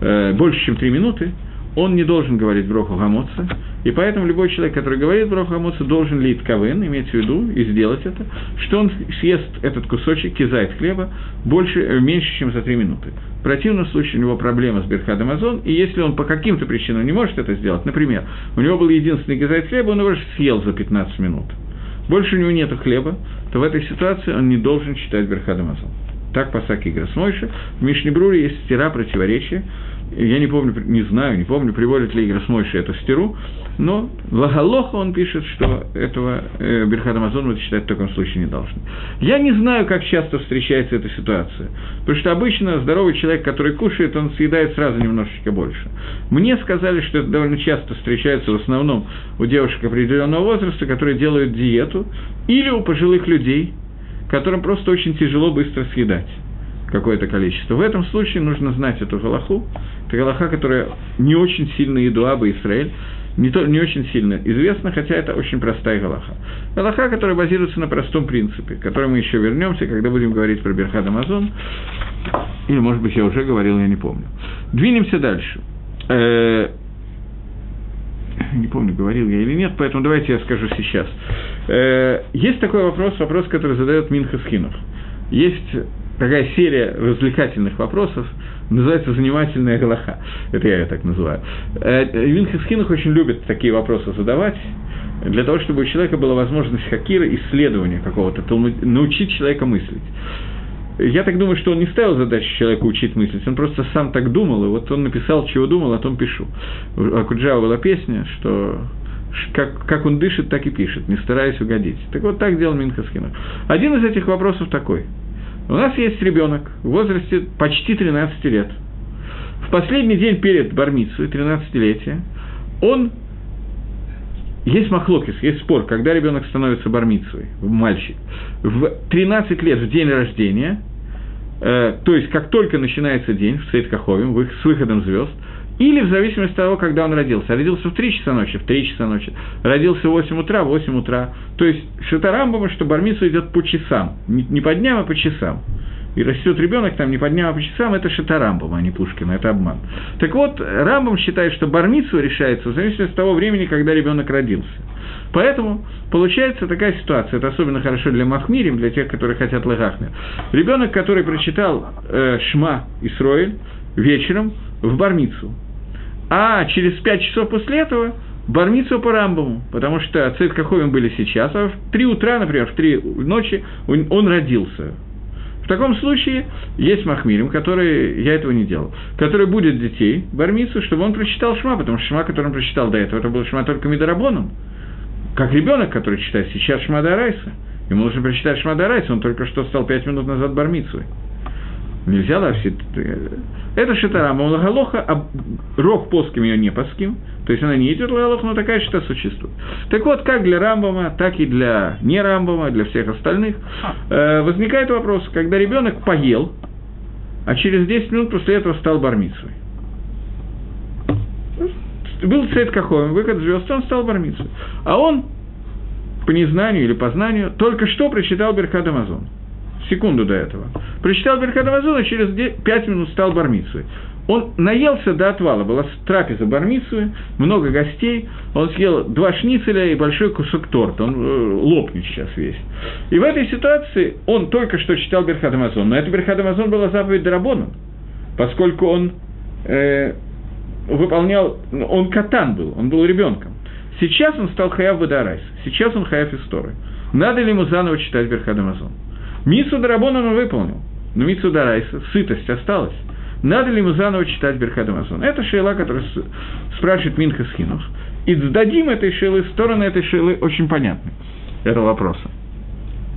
э, больше, чем три минуты, он не должен говорить броху гамоца, и поэтому любой человек, который говорит броху гамоца, должен лить кавен, иметь в виду и сделать это, что он съест этот кусочек, кизает хлеба, больше, э, меньше, чем за три минуты. В противном случае у него проблема с Берхадом Азон, и если он по каким-то причинам не может это сделать, например, у него был единственный кизает хлеба, он его съел за 15 минут, больше у него нет хлеба, то в этой ситуации он не должен читать Берхадом Азон. Так по Саки Гросмойша. В Мишнебруре есть стира противоречия, я не помню, не знаю, не помню, приводит ли Игорь Смойши эту стиру, но Лагалоха он пишет, что этого э, Берхат Амазон мы считать в таком случае не должны. Я не знаю, как часто встречается эта ситуация, потому что обычно здоровый человек, который кушает, он съедает сразу немножечко больше. Мне сказали, что это довольно часто встречается в основном у девушек определенного возраста, которые делают диету, или у пожилых людей, которым просто очень тяжело быстро съедать какое-то количество. В этом случае нужно знать эту галаху. Это галаха, которая не очень сильно едуа бы Израиль, не, то, не очень сильно известна, хотя это очень простая галаха. Галаха, которая базируется на простом принципе, к которому мы еще вернемся, когда будем говорить про Берхад Амазон. Или, может быть, я уже говорил, я не помню. Двинемся дальше. Э, не помню, говорил я или нет, поэтому давайте я скажу сейчас. Э, есть такой вопрос, вопрос, который задает Минха Схинов. Есть такая серия развлекательных вопросов, называется «Занимательная галаха». Это я ее так называю. Винхесхинах очень любит такие вопросы задавать, для того, чтобы у человека была возможность хакира, исследования какого-то, научить человека мыслить. Я так думаю, что он не ставил задачу человеку учить мыслить, он просто сам так думал, и вот он написал, чего думал, о том пишу. У Куджава была песня, что как, как он дышит, так и пишет, не стараясь угодить. Так вот так делал Минхасхинов. Один из этих вопросов такой – у нас есть ребенок в возрасте почти 13 лет. В последний день перед Бармицей, 13-летия, он есть махлокис, есть спор, когда ребенок становится бармицей, мальчик. В 13 лет, в день рождения, э, то есть как только начинается день в Сейткахове, с выходом звезд, или в зависимости от того, когда он родился. Родился в 3 часа ночи, в 3 часа ночи. Родился в 8 утра, в 8 утра. То есть Шатарамбама, что Бармису идет по часам. Не по дням, а по часам. И растет ребенок там не по дням, а по часам, это Шатарамбам, а не Пушкина, это обман. Так вот, Рамбам считает, что Бармицу решается в зависимости от того времени, когда ребенок родился. Поэтому получается такая ситуация, это особенно хорошо для Махмирим, для тех, которые хотят Лагахмир. Ребенок, который прочитал э, Шма Исроэль вечером в Бармицу, а через пять часов после этого Бармицу по Рамбаму, потому что Каховим были сейчас, а в три утра, например, в три ночи он, он родился. В таком случае есть Махмирим, который, я этого не делал, который будет детей, Бармицу, чтобы он прочитал Шма, потому что Шма, который он прочитал до этого, это был Шма только Мидарабоном, как ребенок, который читает сейчас Шма Дарайса. Ему нужно прочитать Шма Дарайса, он только что стал пять минут назад Бармицей. Нельзя лавсит. Это шитарама лагалоха, а рог поским ее не паским, то есть она не идет лагалоха, но такая шита существует. Так вот, как для Рамбама, так и для не Рамбама, для всех остальных, э, возникает вопрос, когда ребенок поел, а через 10 минут после этого стал бармицей. Был цвет кахоем, выход звезд, он стал бармицей. А он, по незнанию или по знанию, только что прочитал Беркад Амазон – секунду до этого. Прочитал Беркат Амазона, через 5 минут стал бармицей. Он наелся до отвала, была трапеза бармицу, много гостей, он съел два шницеля и большой кусок торта, он э, лопнет сейчас весь. И в этой ситуации он только что читал Амазон, но это Берхад Амазон была заповедь Дарабоном, поскольку он э, выполнял, он катан был, он был ребенком. Сейчас он стал хаяв Бадарайс, сейчас он хаяв Исторы. Надо ли ему заново читать Берхад Амазон? Митсу Дарабон он выполнил, но Митсу Дарайса, сытость осталась. надо ли ему заново читать Берхат Амазон. Это шейла, которую спрашивает Минха Схинух. И сдадим этой шейлы, стороны этой шейлы очень понятны, этого вопроса.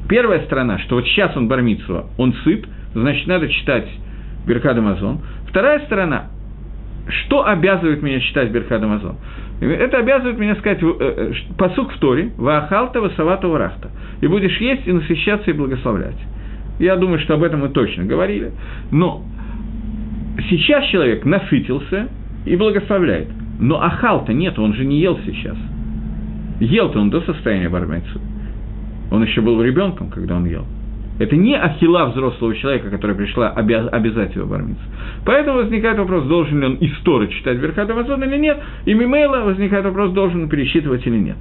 Первая сторона, что вот сейчас он бармитсва, он сыт, значит, надо читать Беркад Амазон. Вторая сторона, что обязывает меня читать Беркад Амазон? Это обязывает меня сказать э, э, посук в Торе, Ваахалта, Васавата, Варахта. И будешь есть и насыщаться и благословлять. Я думаю, что об этом мы точно говорили. Но сейчас человек насытился и благословляет. Но ахалта нет, он же не ел сейчас. Ел-то он до состояния бармецу. Он еще был ребенком, когда он ел. Это не ахила взрослого человека, которая пришла обяз, обязать его бормиться. Поэтому возникает вопрос, должен ли он историю читать Верхат Амазон или нет, и Мимейла возникает вопрос, должен он пересчитывать или нет.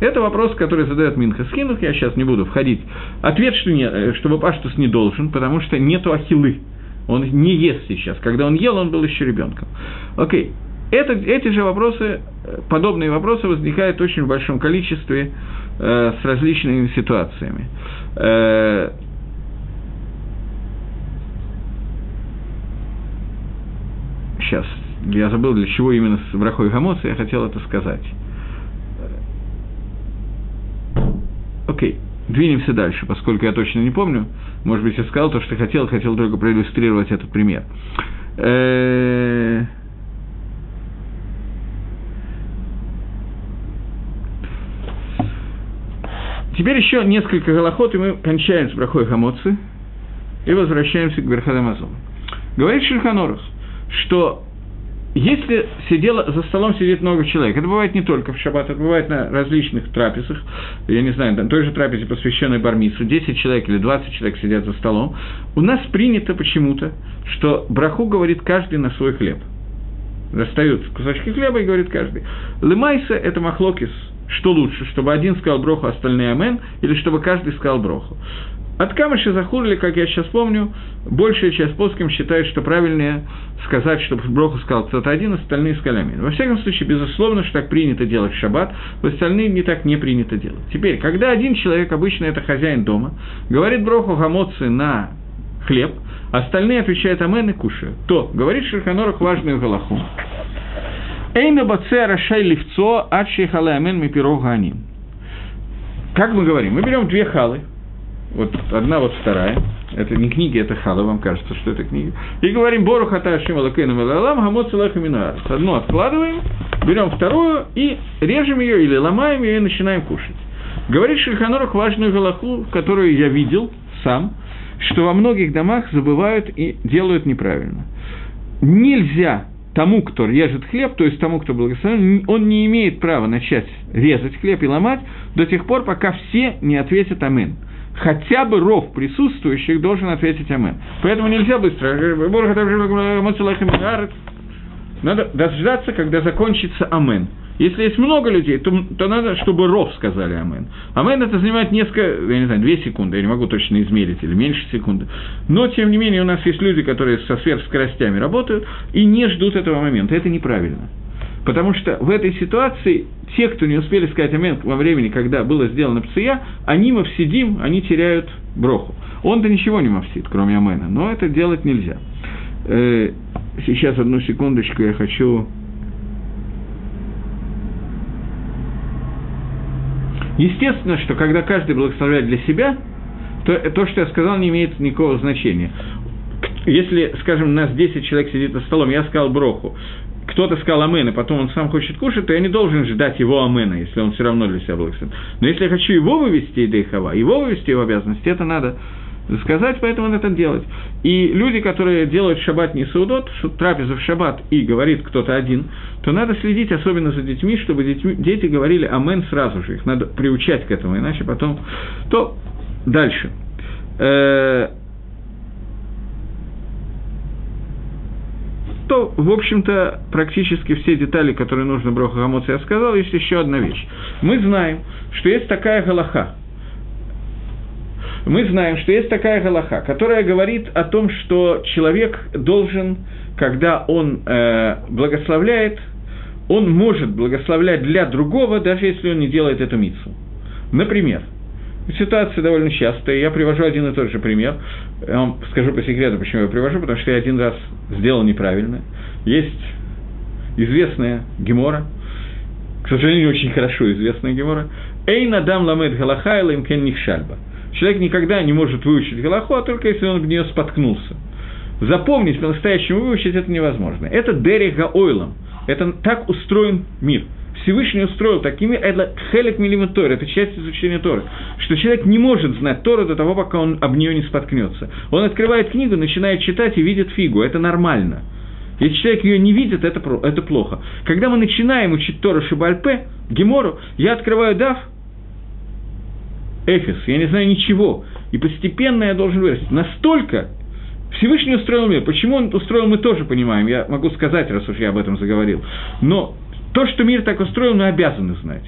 Это вопрос, который задает Минха Скинух, я сейчас не буду входить. Ответ, что, не, э, что Бапаштус не должен, потому что нету ахилы. Он не ест сейчас. Когда он ел, он был еще ребенком. Окей. Это, эти же вопросы, э, подобные вопросы возникают очень в большом количестве э, с различными ситуациями. Э, сейчас, я забыл, для чего именно с Брахой Гамоса я хотел это сказать. Окей, двинемся дальше, поскольку я точно не помню. Может быть, я сказал то, что хотел, хотел только проиллюстрировать этот пример. Э, Теперь еще несколько голоход, и мы кончаем с брахой хамоцы и возвращаемся к Берхадамазону. Говорит Шульханорус, что если сидело, за столом сидит много человек, это бывает не только в шаббат, это бывает на различных трапезах, я не знаю, на той же трапезе, посвященной бармису, 10 человек или 20 человек сидят за столом, у нас принято почему-то, что браху говорит каждый на свой хлеб. Достают кусочки хлеба и говорит каждый. Лымайса – это махлокис, что лучше, чтобы один сказал броху, а остальные амен, или чтобы каждый сказал броху. От Камыши захурили, как я сейчас помню, большая часть плоским считает, что правильнее сказать, чтобы Броху сказал кто-то один, остальные сказали амин. Во всяком случае, безусловно, что так принято делать в шаббат, в остальные не так не принято делать. Теперь, когда один человек, обычно это хозяин дома, говорит Броху гамоцы на хлеб, остальные отвечают амен и кушают, то говорит Шерханорах важную галаху. Эйна баце рашай ливцо ачи халамен ми ганим. Как мы говорим? Мы берем две халы, вот одна, вот вторая. Это не книги, это халы, вам кажется, что это книги. И говорим, Бору хата шим алакейну мелалам, гамот салаха минуарс. Одну откладываем, берем вторую и режем ее или ломаем ее и начинаем кушать. Говорит Шельханорах важную галаху, которую я видел сам, что во многих домах забывают и делают неправильно. Нельзя тому, кто режет хлеб, то есть тому, кто благословен, он не имеет права начать резать хлеб и ломать до тех пор, пока все не ответят «Амин». Хотя бы ров присутствующих должен ответить «Амин». Поэтому нельзя быстро. Надо дождаться, когда закончится «Амин». Если есть много людей, то, то надо, чтобы ров сказали амен. Амен это занимает несколько, я не знаю, две секунды, я не могу точно измерить, или меньше секунды. Но, тем не менее, у нас есть люди, которые со сверхскоростями работают и не ждут этого момента. Это неправильно. Потому что в этой ситуации те, кто не успели сказать амен во времени, когда было сделано пция, они мавсидим, они теряют броху. Он-то ничего не мавсид, кроме амена, но это делать нельзя. Э, сейчас, одну секундочку, я хочу Естественно, что когда каждый благословляет для себя, то то, что я сказал, не имеет никакого значения. Если, скажем, у нас 10 человек сидит за столом, я сказал броху, кто-то сказал амен, и потом он сам хочет кушать, то я не должен ждать его амена, если он все равно для себя благословит. Но если я хочу его вывести Дейхава, его вывести его обязанности, это надо сказать, поэтому надо это делать. И люди, которые делают шаббат не саудот, трапезу в шаббат и говорит кто-то один, то надо следить особенно за детьми, чтобы детьми, дети говорили амен сразу же, их надо приучать к этому, иначе потом... То дальше. Э, то, в общем-то, практически все детали, которые нужно Броху Гамоцу, я сказал. Есть еще одна вещь. Мы знаем, что есть такая галаха – мы знаем, что есть такая галаха, которая говорит о том, что человек должен, когда он э, благословляет, он может благословлять для другого, даже если он не делает эту мицу. Например, Ситуация довольно частая. Я привожу один и тот же пример. Я вам скажу по секрету, почему я привожу, потому что я один раз сделал неправильно. Есть известная Гемора, к сожалению, очень хорошо известная Гемора. Эй надам ламед галаха илэм кен нихшальба. Человек никогда не может выучить галаху, а только если он в нее споткнулся. Запомнить по-настоящему выучить это невозможно. Это дерега ойлом. Это так устроен мир. Всевышний устроил такими, это хелек милимит Торы, это часть изучения Торы, что человек не может знать Тору до того, пока он об нее не споткнется. Он открывает книгу, начинает читать и видит фигу, это нормально. Если человек ее не видит, это, это плохо. Когда мы начинаем учить Тору Шибальпе, Гемору, я открываю Дав, Эфис, я не знаю ничего, и постепенно я должен вырасти. Настолько Всевышний устроил мир. Почему он устроил, мы тоже понимаем. Я могу сказать, раз уж я об этом заговорил. Но то, что мир так устроил, мы обязаны знать.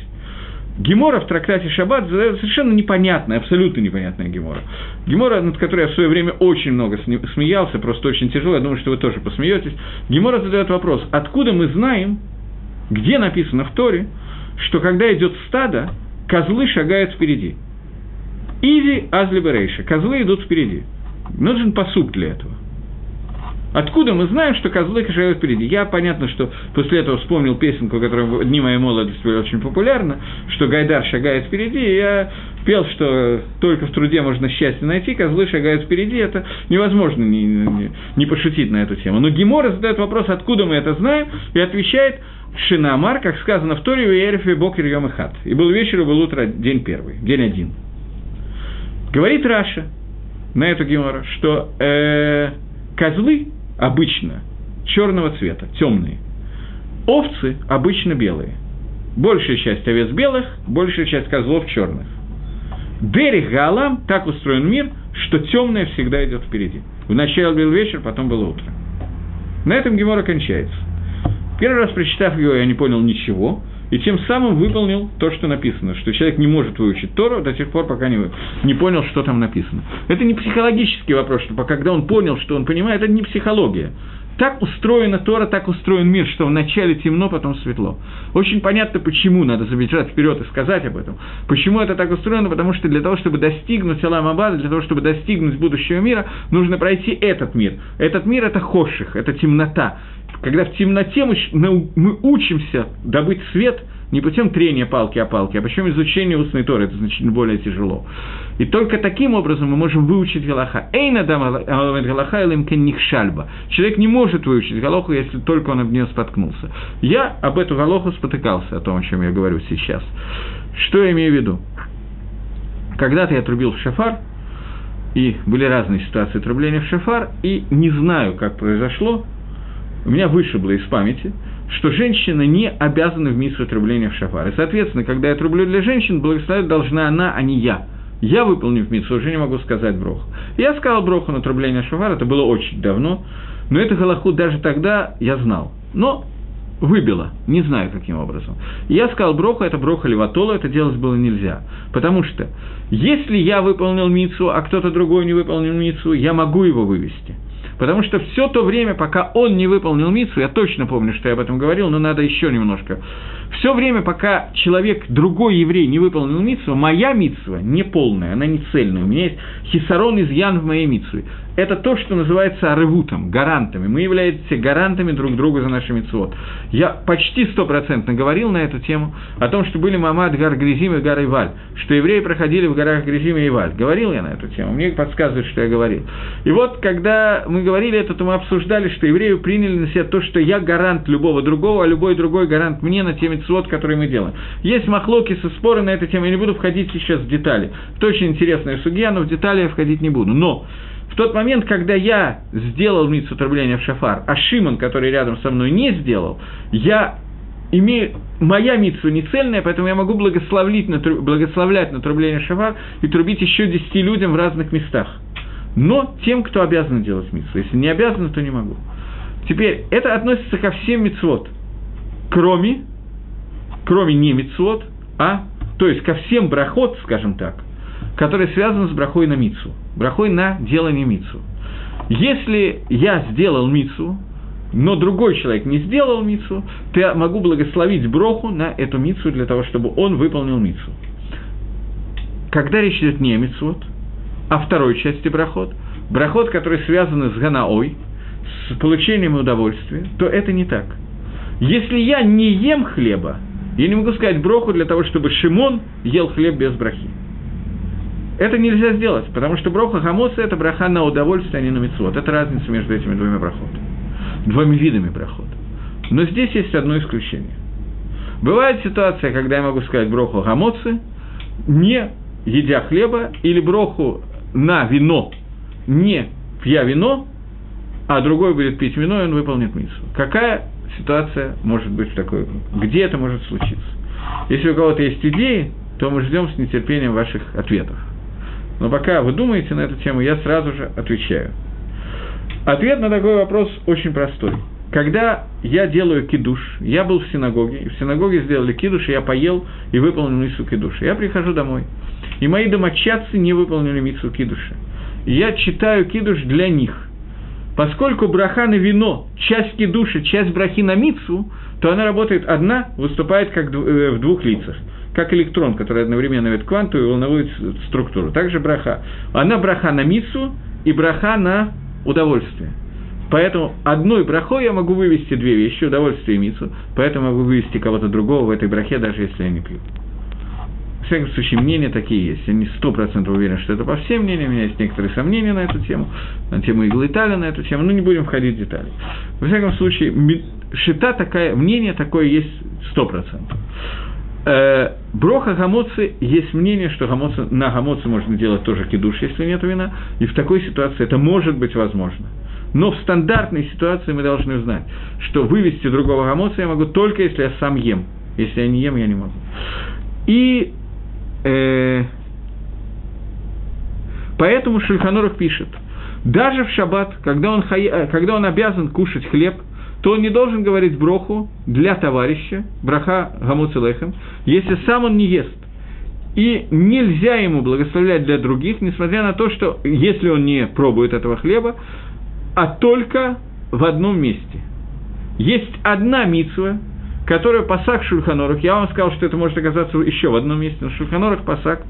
Гемора в трактате Шаббат совершенно непонятная, абсолютно непонятная Гемора. Гемора, над которой я в свое время очень много смеялся, просто очень тяжело, я думаю, что вы тоже посмеетесь. Гемора задает вопрос, откуда мы знаем, где написано в Торе, что когда идет стадо, козлы шагают впереди. Изи азлиберейша, козлы идут впереди. Нужен посуд для этого. Откуда мы знаем, что козлы шагают впереди? Я, понятно, что после этого вспомнил песенку, которая дни моей молодости была очень популярна, что Гайдар шагает впереди, и я пел, что только в труде можно счастье найти, козлы шагают впереди, это невозможно не, не, не пошутить на эту тему. Но Гемора задает вопрос, откуда мы это знаем, и отвечает, Шинамар, как сказано в Торе, Ерефе Бокер Йом и Хат. И был вечер, и был утро, день первый, день один. Говорит Раша на эту Гемора, что э, козлы обычно черного цвета, темные. Овцы обычно белые. Большая часть овец белых, большая часть козлов черных. Дерих Гаалам, так устроен мир, что темное всегда идет впереди. Вначале был вечер, потом было утро. На этом Гемора кончается. Первый раз прочитав его, я не понял ничего, и тем самым выполнил то, что написано, что человек не может выучить Тору до тех пор, пока не, не понял, что там написано. Это не психологический вопрос, что когда он понял, что он понимает, это не психология. Так устроена Тора, так устроен мир, что вначале темно, потом светло. Очень понятно, почему надо забежать вперед и сказать об этом. Почему это так устроено? Потому что для того, чтобы достигнуть Алам Абада, для того, чтобы достигнуть будущего мира, нужно пройти этот мир. Этот мир – это хоших, это темнота когда в темноте мы, учимся добыть свет не путем трения палки о палке, а путем изучения устной торы, это значительно более тяжело. И только таким образом мы можем выучить Галаха. Эйна Галаха или шальба. Человек не может выучить Галаху, если только он об нее споткнулся. Я об эту Галаху спотыкался, о том, о чем я говорю сейчас. Что я имею в виду? Когда-то я трубил в шафар, и были разные ситуации трубления в шафар, и не знаю, как произошло, у меня вышибло из памяти, что женщина не обязана в миссу отрубления в шафар. И, соответственно, когда я трублю для женщин, благословить должна она, а не я. Я, выполнив миссу, уже не могу сказать броху. Я сказал броху на трубление шафара, это было очень давно, но это галаху даже тогда я знал. Но выбило, не знаю каким образом. Я сказал броха, это броха леватола, это делать было нельзя. Потому что, если я выполнил мицу, а кто-то другой не выполнил мицу, я могу его вывести – Потому что все то время, пока он не выполнил мицу, я точно помню, что я об этом говорил, но надо еще немножко. Все время, пока человек, другой еврей, не выполнил мицу, моя мицва не полная, она не цельная. У меня есть хисарон изъян в моей мицве это то, что называется арывутом, гарантами. Мы являемся гарантами друг друга за наши митцвот. Я почти стопроцентно говорил на эту тему, о том, что были Мамад, Гар Гризим и Гар Иваль, что евреи проходили в горах Гризим и Иваль. Говорил я на эту тему, мне подсказывают, что я говорил. И вот, когда мы говорили это, то мы обсуждали, что евреи приняли на себя то, что я гарант любого другого, а любой другой гарант мне на те митцвот, которые мы делаем. Есть махлоки со споры на эту тему, я не буду входить сейчас в детали. Это очень интересная судья, но в детали я входить не буду. Но в тот момент, когда я сделал митцу трубления в шафар, а Шимон, который рядом со мной, не сделал, я имею, моя митсва не цельная, поэтому я могу благословлять на, благословлять на трубление шафар и трубить еще десяти людям в разных местах. Но тем, кто обязан делать митсву. Если не обязан, то не могу. Теперь, это относится ко всем митцвот, кроме, кроме не митцвот, а, то есть ко всем брахот, скажем так, которые связаны с брахой на мицу, брахой на делание мицу. Если я сделал мицу, но другой человек не сделал мицу, то я могу благословить броху на эту мицу для того, чтобы он выполнил мицу. когда речь идет не о мицвод, а второй части брахот, брахот, который связан с ганаой, с получением удовольствия, то это не так. Если я не ем хлеба, я не могу сказать броху для того, чтобы Шимон ел хлеб без брахи. Это нельзя сделать, потому что броха хамоса – это браха на удовольствие, а не на мецвод. Это разница между этими двумя брахотами, двумя видами брахот. Но здесь есть одно исключение. Бывает ситуация, когда я могу сказать броху хамоцы, не едя хлеба, или броху на вино, не пья вино, а другой будет пить вино, и он выполнит миссу. Какая ситуация может быть такой? Где это может случиться? Если у кого-то есть идеи, то мы ждем с нетерпением ваших ответов. Но пока вы думаете на эту тему, я сразу же отвечаю. Ответ на такой вопрос очень простой. Когда я делаю кидуш, я был в синагоге, и в синагоге сделали кидуш, и я поел и выполнил миссу кидуша. Я прихожу домой, и мои домочадцы не выполнили миссу кидуша. я читаю кидуш для них. Поскольку браха на вино, часть кидуша, часть брахи на мицу, то она работает одна, выступает как э, в двух лицах как электрон, который одновременно имеет квантовую и волновую структуру. Также браха. Она браха на мицу и браха на удовольствие. Поэтому одной брахой я могу вывести две вещи, удовольствие и мицу, поэтому могу вывести кого-то другого в этой брахе, даже если я не пью. В всяком случае, мнения такие есть. Я не сто процентов уверен, что это по всем мнениям, у меня есть некоторые сомнения на эту тему, на тему иглы Италия на эту тему, но не будем входить в детали. Во всяком случае, шита такая, мнение такое есть сто процентов. Э, броха гамоцы, есть мнение, что гамоцы, на гамоцы можно делать тоже кидуш, если нет вина, и в такой ситуации это может быть возможно. Но в стандартной ситуации мы должны знать, что вывести другого гамоца я могу только если я сам ем. Если я не ем, я не могу. И э, поэтому Шульханорах пишет, даже в шаббат, когда он, хая, когда он обязан кушать хлеб – то он не должен говорить броху для товарища, браха гамуцелехем, если сам он не ест. И нельзя ему благословлять для других, несмотря на то, что если он не пробует этого хлеба, а только в одном месте. Есть одна митсва, которая пасак Шульханорах, я вам сказал, что это может оказаться еще в одном месте, но Шульханорах пасак,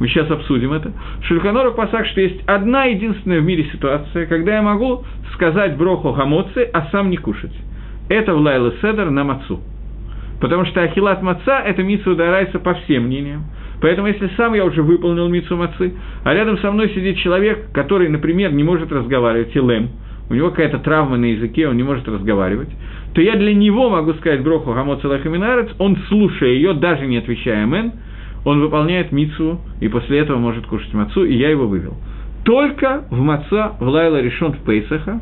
мы сейчас обсудим это, Шульханорах пасак, что есть одна единственная в мире ситуация, когда я могу сказать броху гамоцы, а сам не кушать. Это в Лайла Седер на мацу. Потому что ахилат маца – это митсу дарайса по всем мнениям. Поэтому, если сам я уже выполнил митсу мацы, а рядом со мной сидит человек, который, например, не может разговаривать, илэм, у него какая-то травма на языке, он не может разговаривать, то я для него могу сказать броху Хамот Салахаминарец, он, слушая ее, даже не отвечая «Амен», он выполняет мицу и после этого может кушать мацу, и я его вывел. Только в маца в Лайла решен в Пейсаха,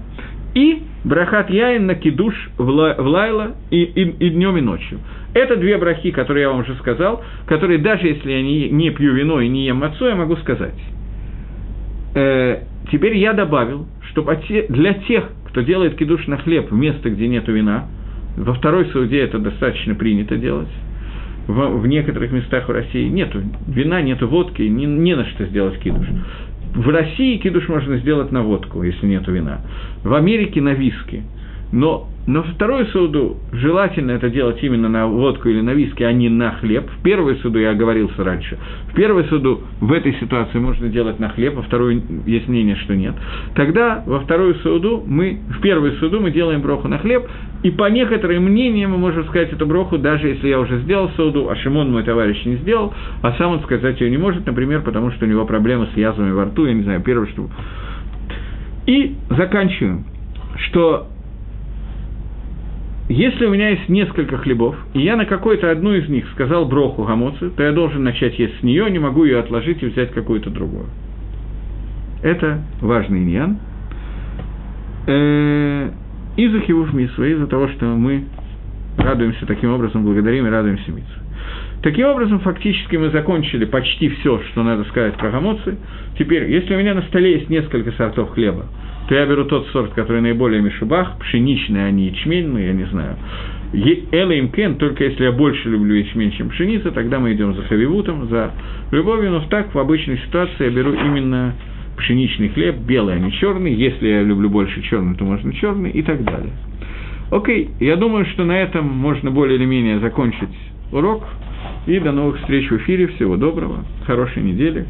и брахат яин на кидуш в Лайла и, и, и днем и ночью. Это две брахи, которые я вам уже сказал, которые даже если я не, не пью вино и не ем мацу, я могу сказать. Э, теперь я добавил, что для тех, кто делает кидуш на хлеб в место, где нет вина, во второй Сауде это достаточно принято делать, в, в некоторых местах в России нет вина, нет водки, не, не на что сделать кидуш. В России кидуш можно сделать на водку, если нет вина. В Америке на виски. Но но вторую суду желательно это делать именно на водку или на виски, а не на хлеб. В первую суду я оговорился раньше. В первую суду в этой ситуации можно делать на хлеб, во вторую есть мнение, что нет. Тогда во вторую суду мы, в первую суду мы делаем броху на хлеб, и по некоторым мнениям мы можем сказать эту броху, даже если я уже сделал суду, а Шимон мой товарищ не сделал, а сам он сказать ее не может, например, потому что у него проблемы с язвами во рту, я не знаю, первое, что... И заканчиваем, что если у меня есть несколько хлебов, и я на какой-то одну из них сказал броху гамоцы, то я должен начать есть с нее, не могу ее отложить и взять какую-то другую. Это важный иньян. Э, из-за хивув мисва, из-за того, что мы радуемся таким образом, благодарим и радуемся митсу. Таким образом, фактически мы закончили почти все, что надо сказать про гамоцы. Теперь, если у меня на столе есть несколько сортов хлеба, то я беру тот сорт, который наиболее мишубах, пшеничный, а не ячменный, я не знаю. Эла им кен, только если я больше люблю ячмень, чем пшеницу, тогда мы идем за хавивутом, за любовью, но так в обычной ситуации я беру именно пшеничный хлеб, белый, а не черный. Если я люблю больше черный, то можно черный и так далее. Окей, я думаю, что на этом можно более или менее закончить урок. И до новых встреч в эфире. Всего доброго, хорошей недели.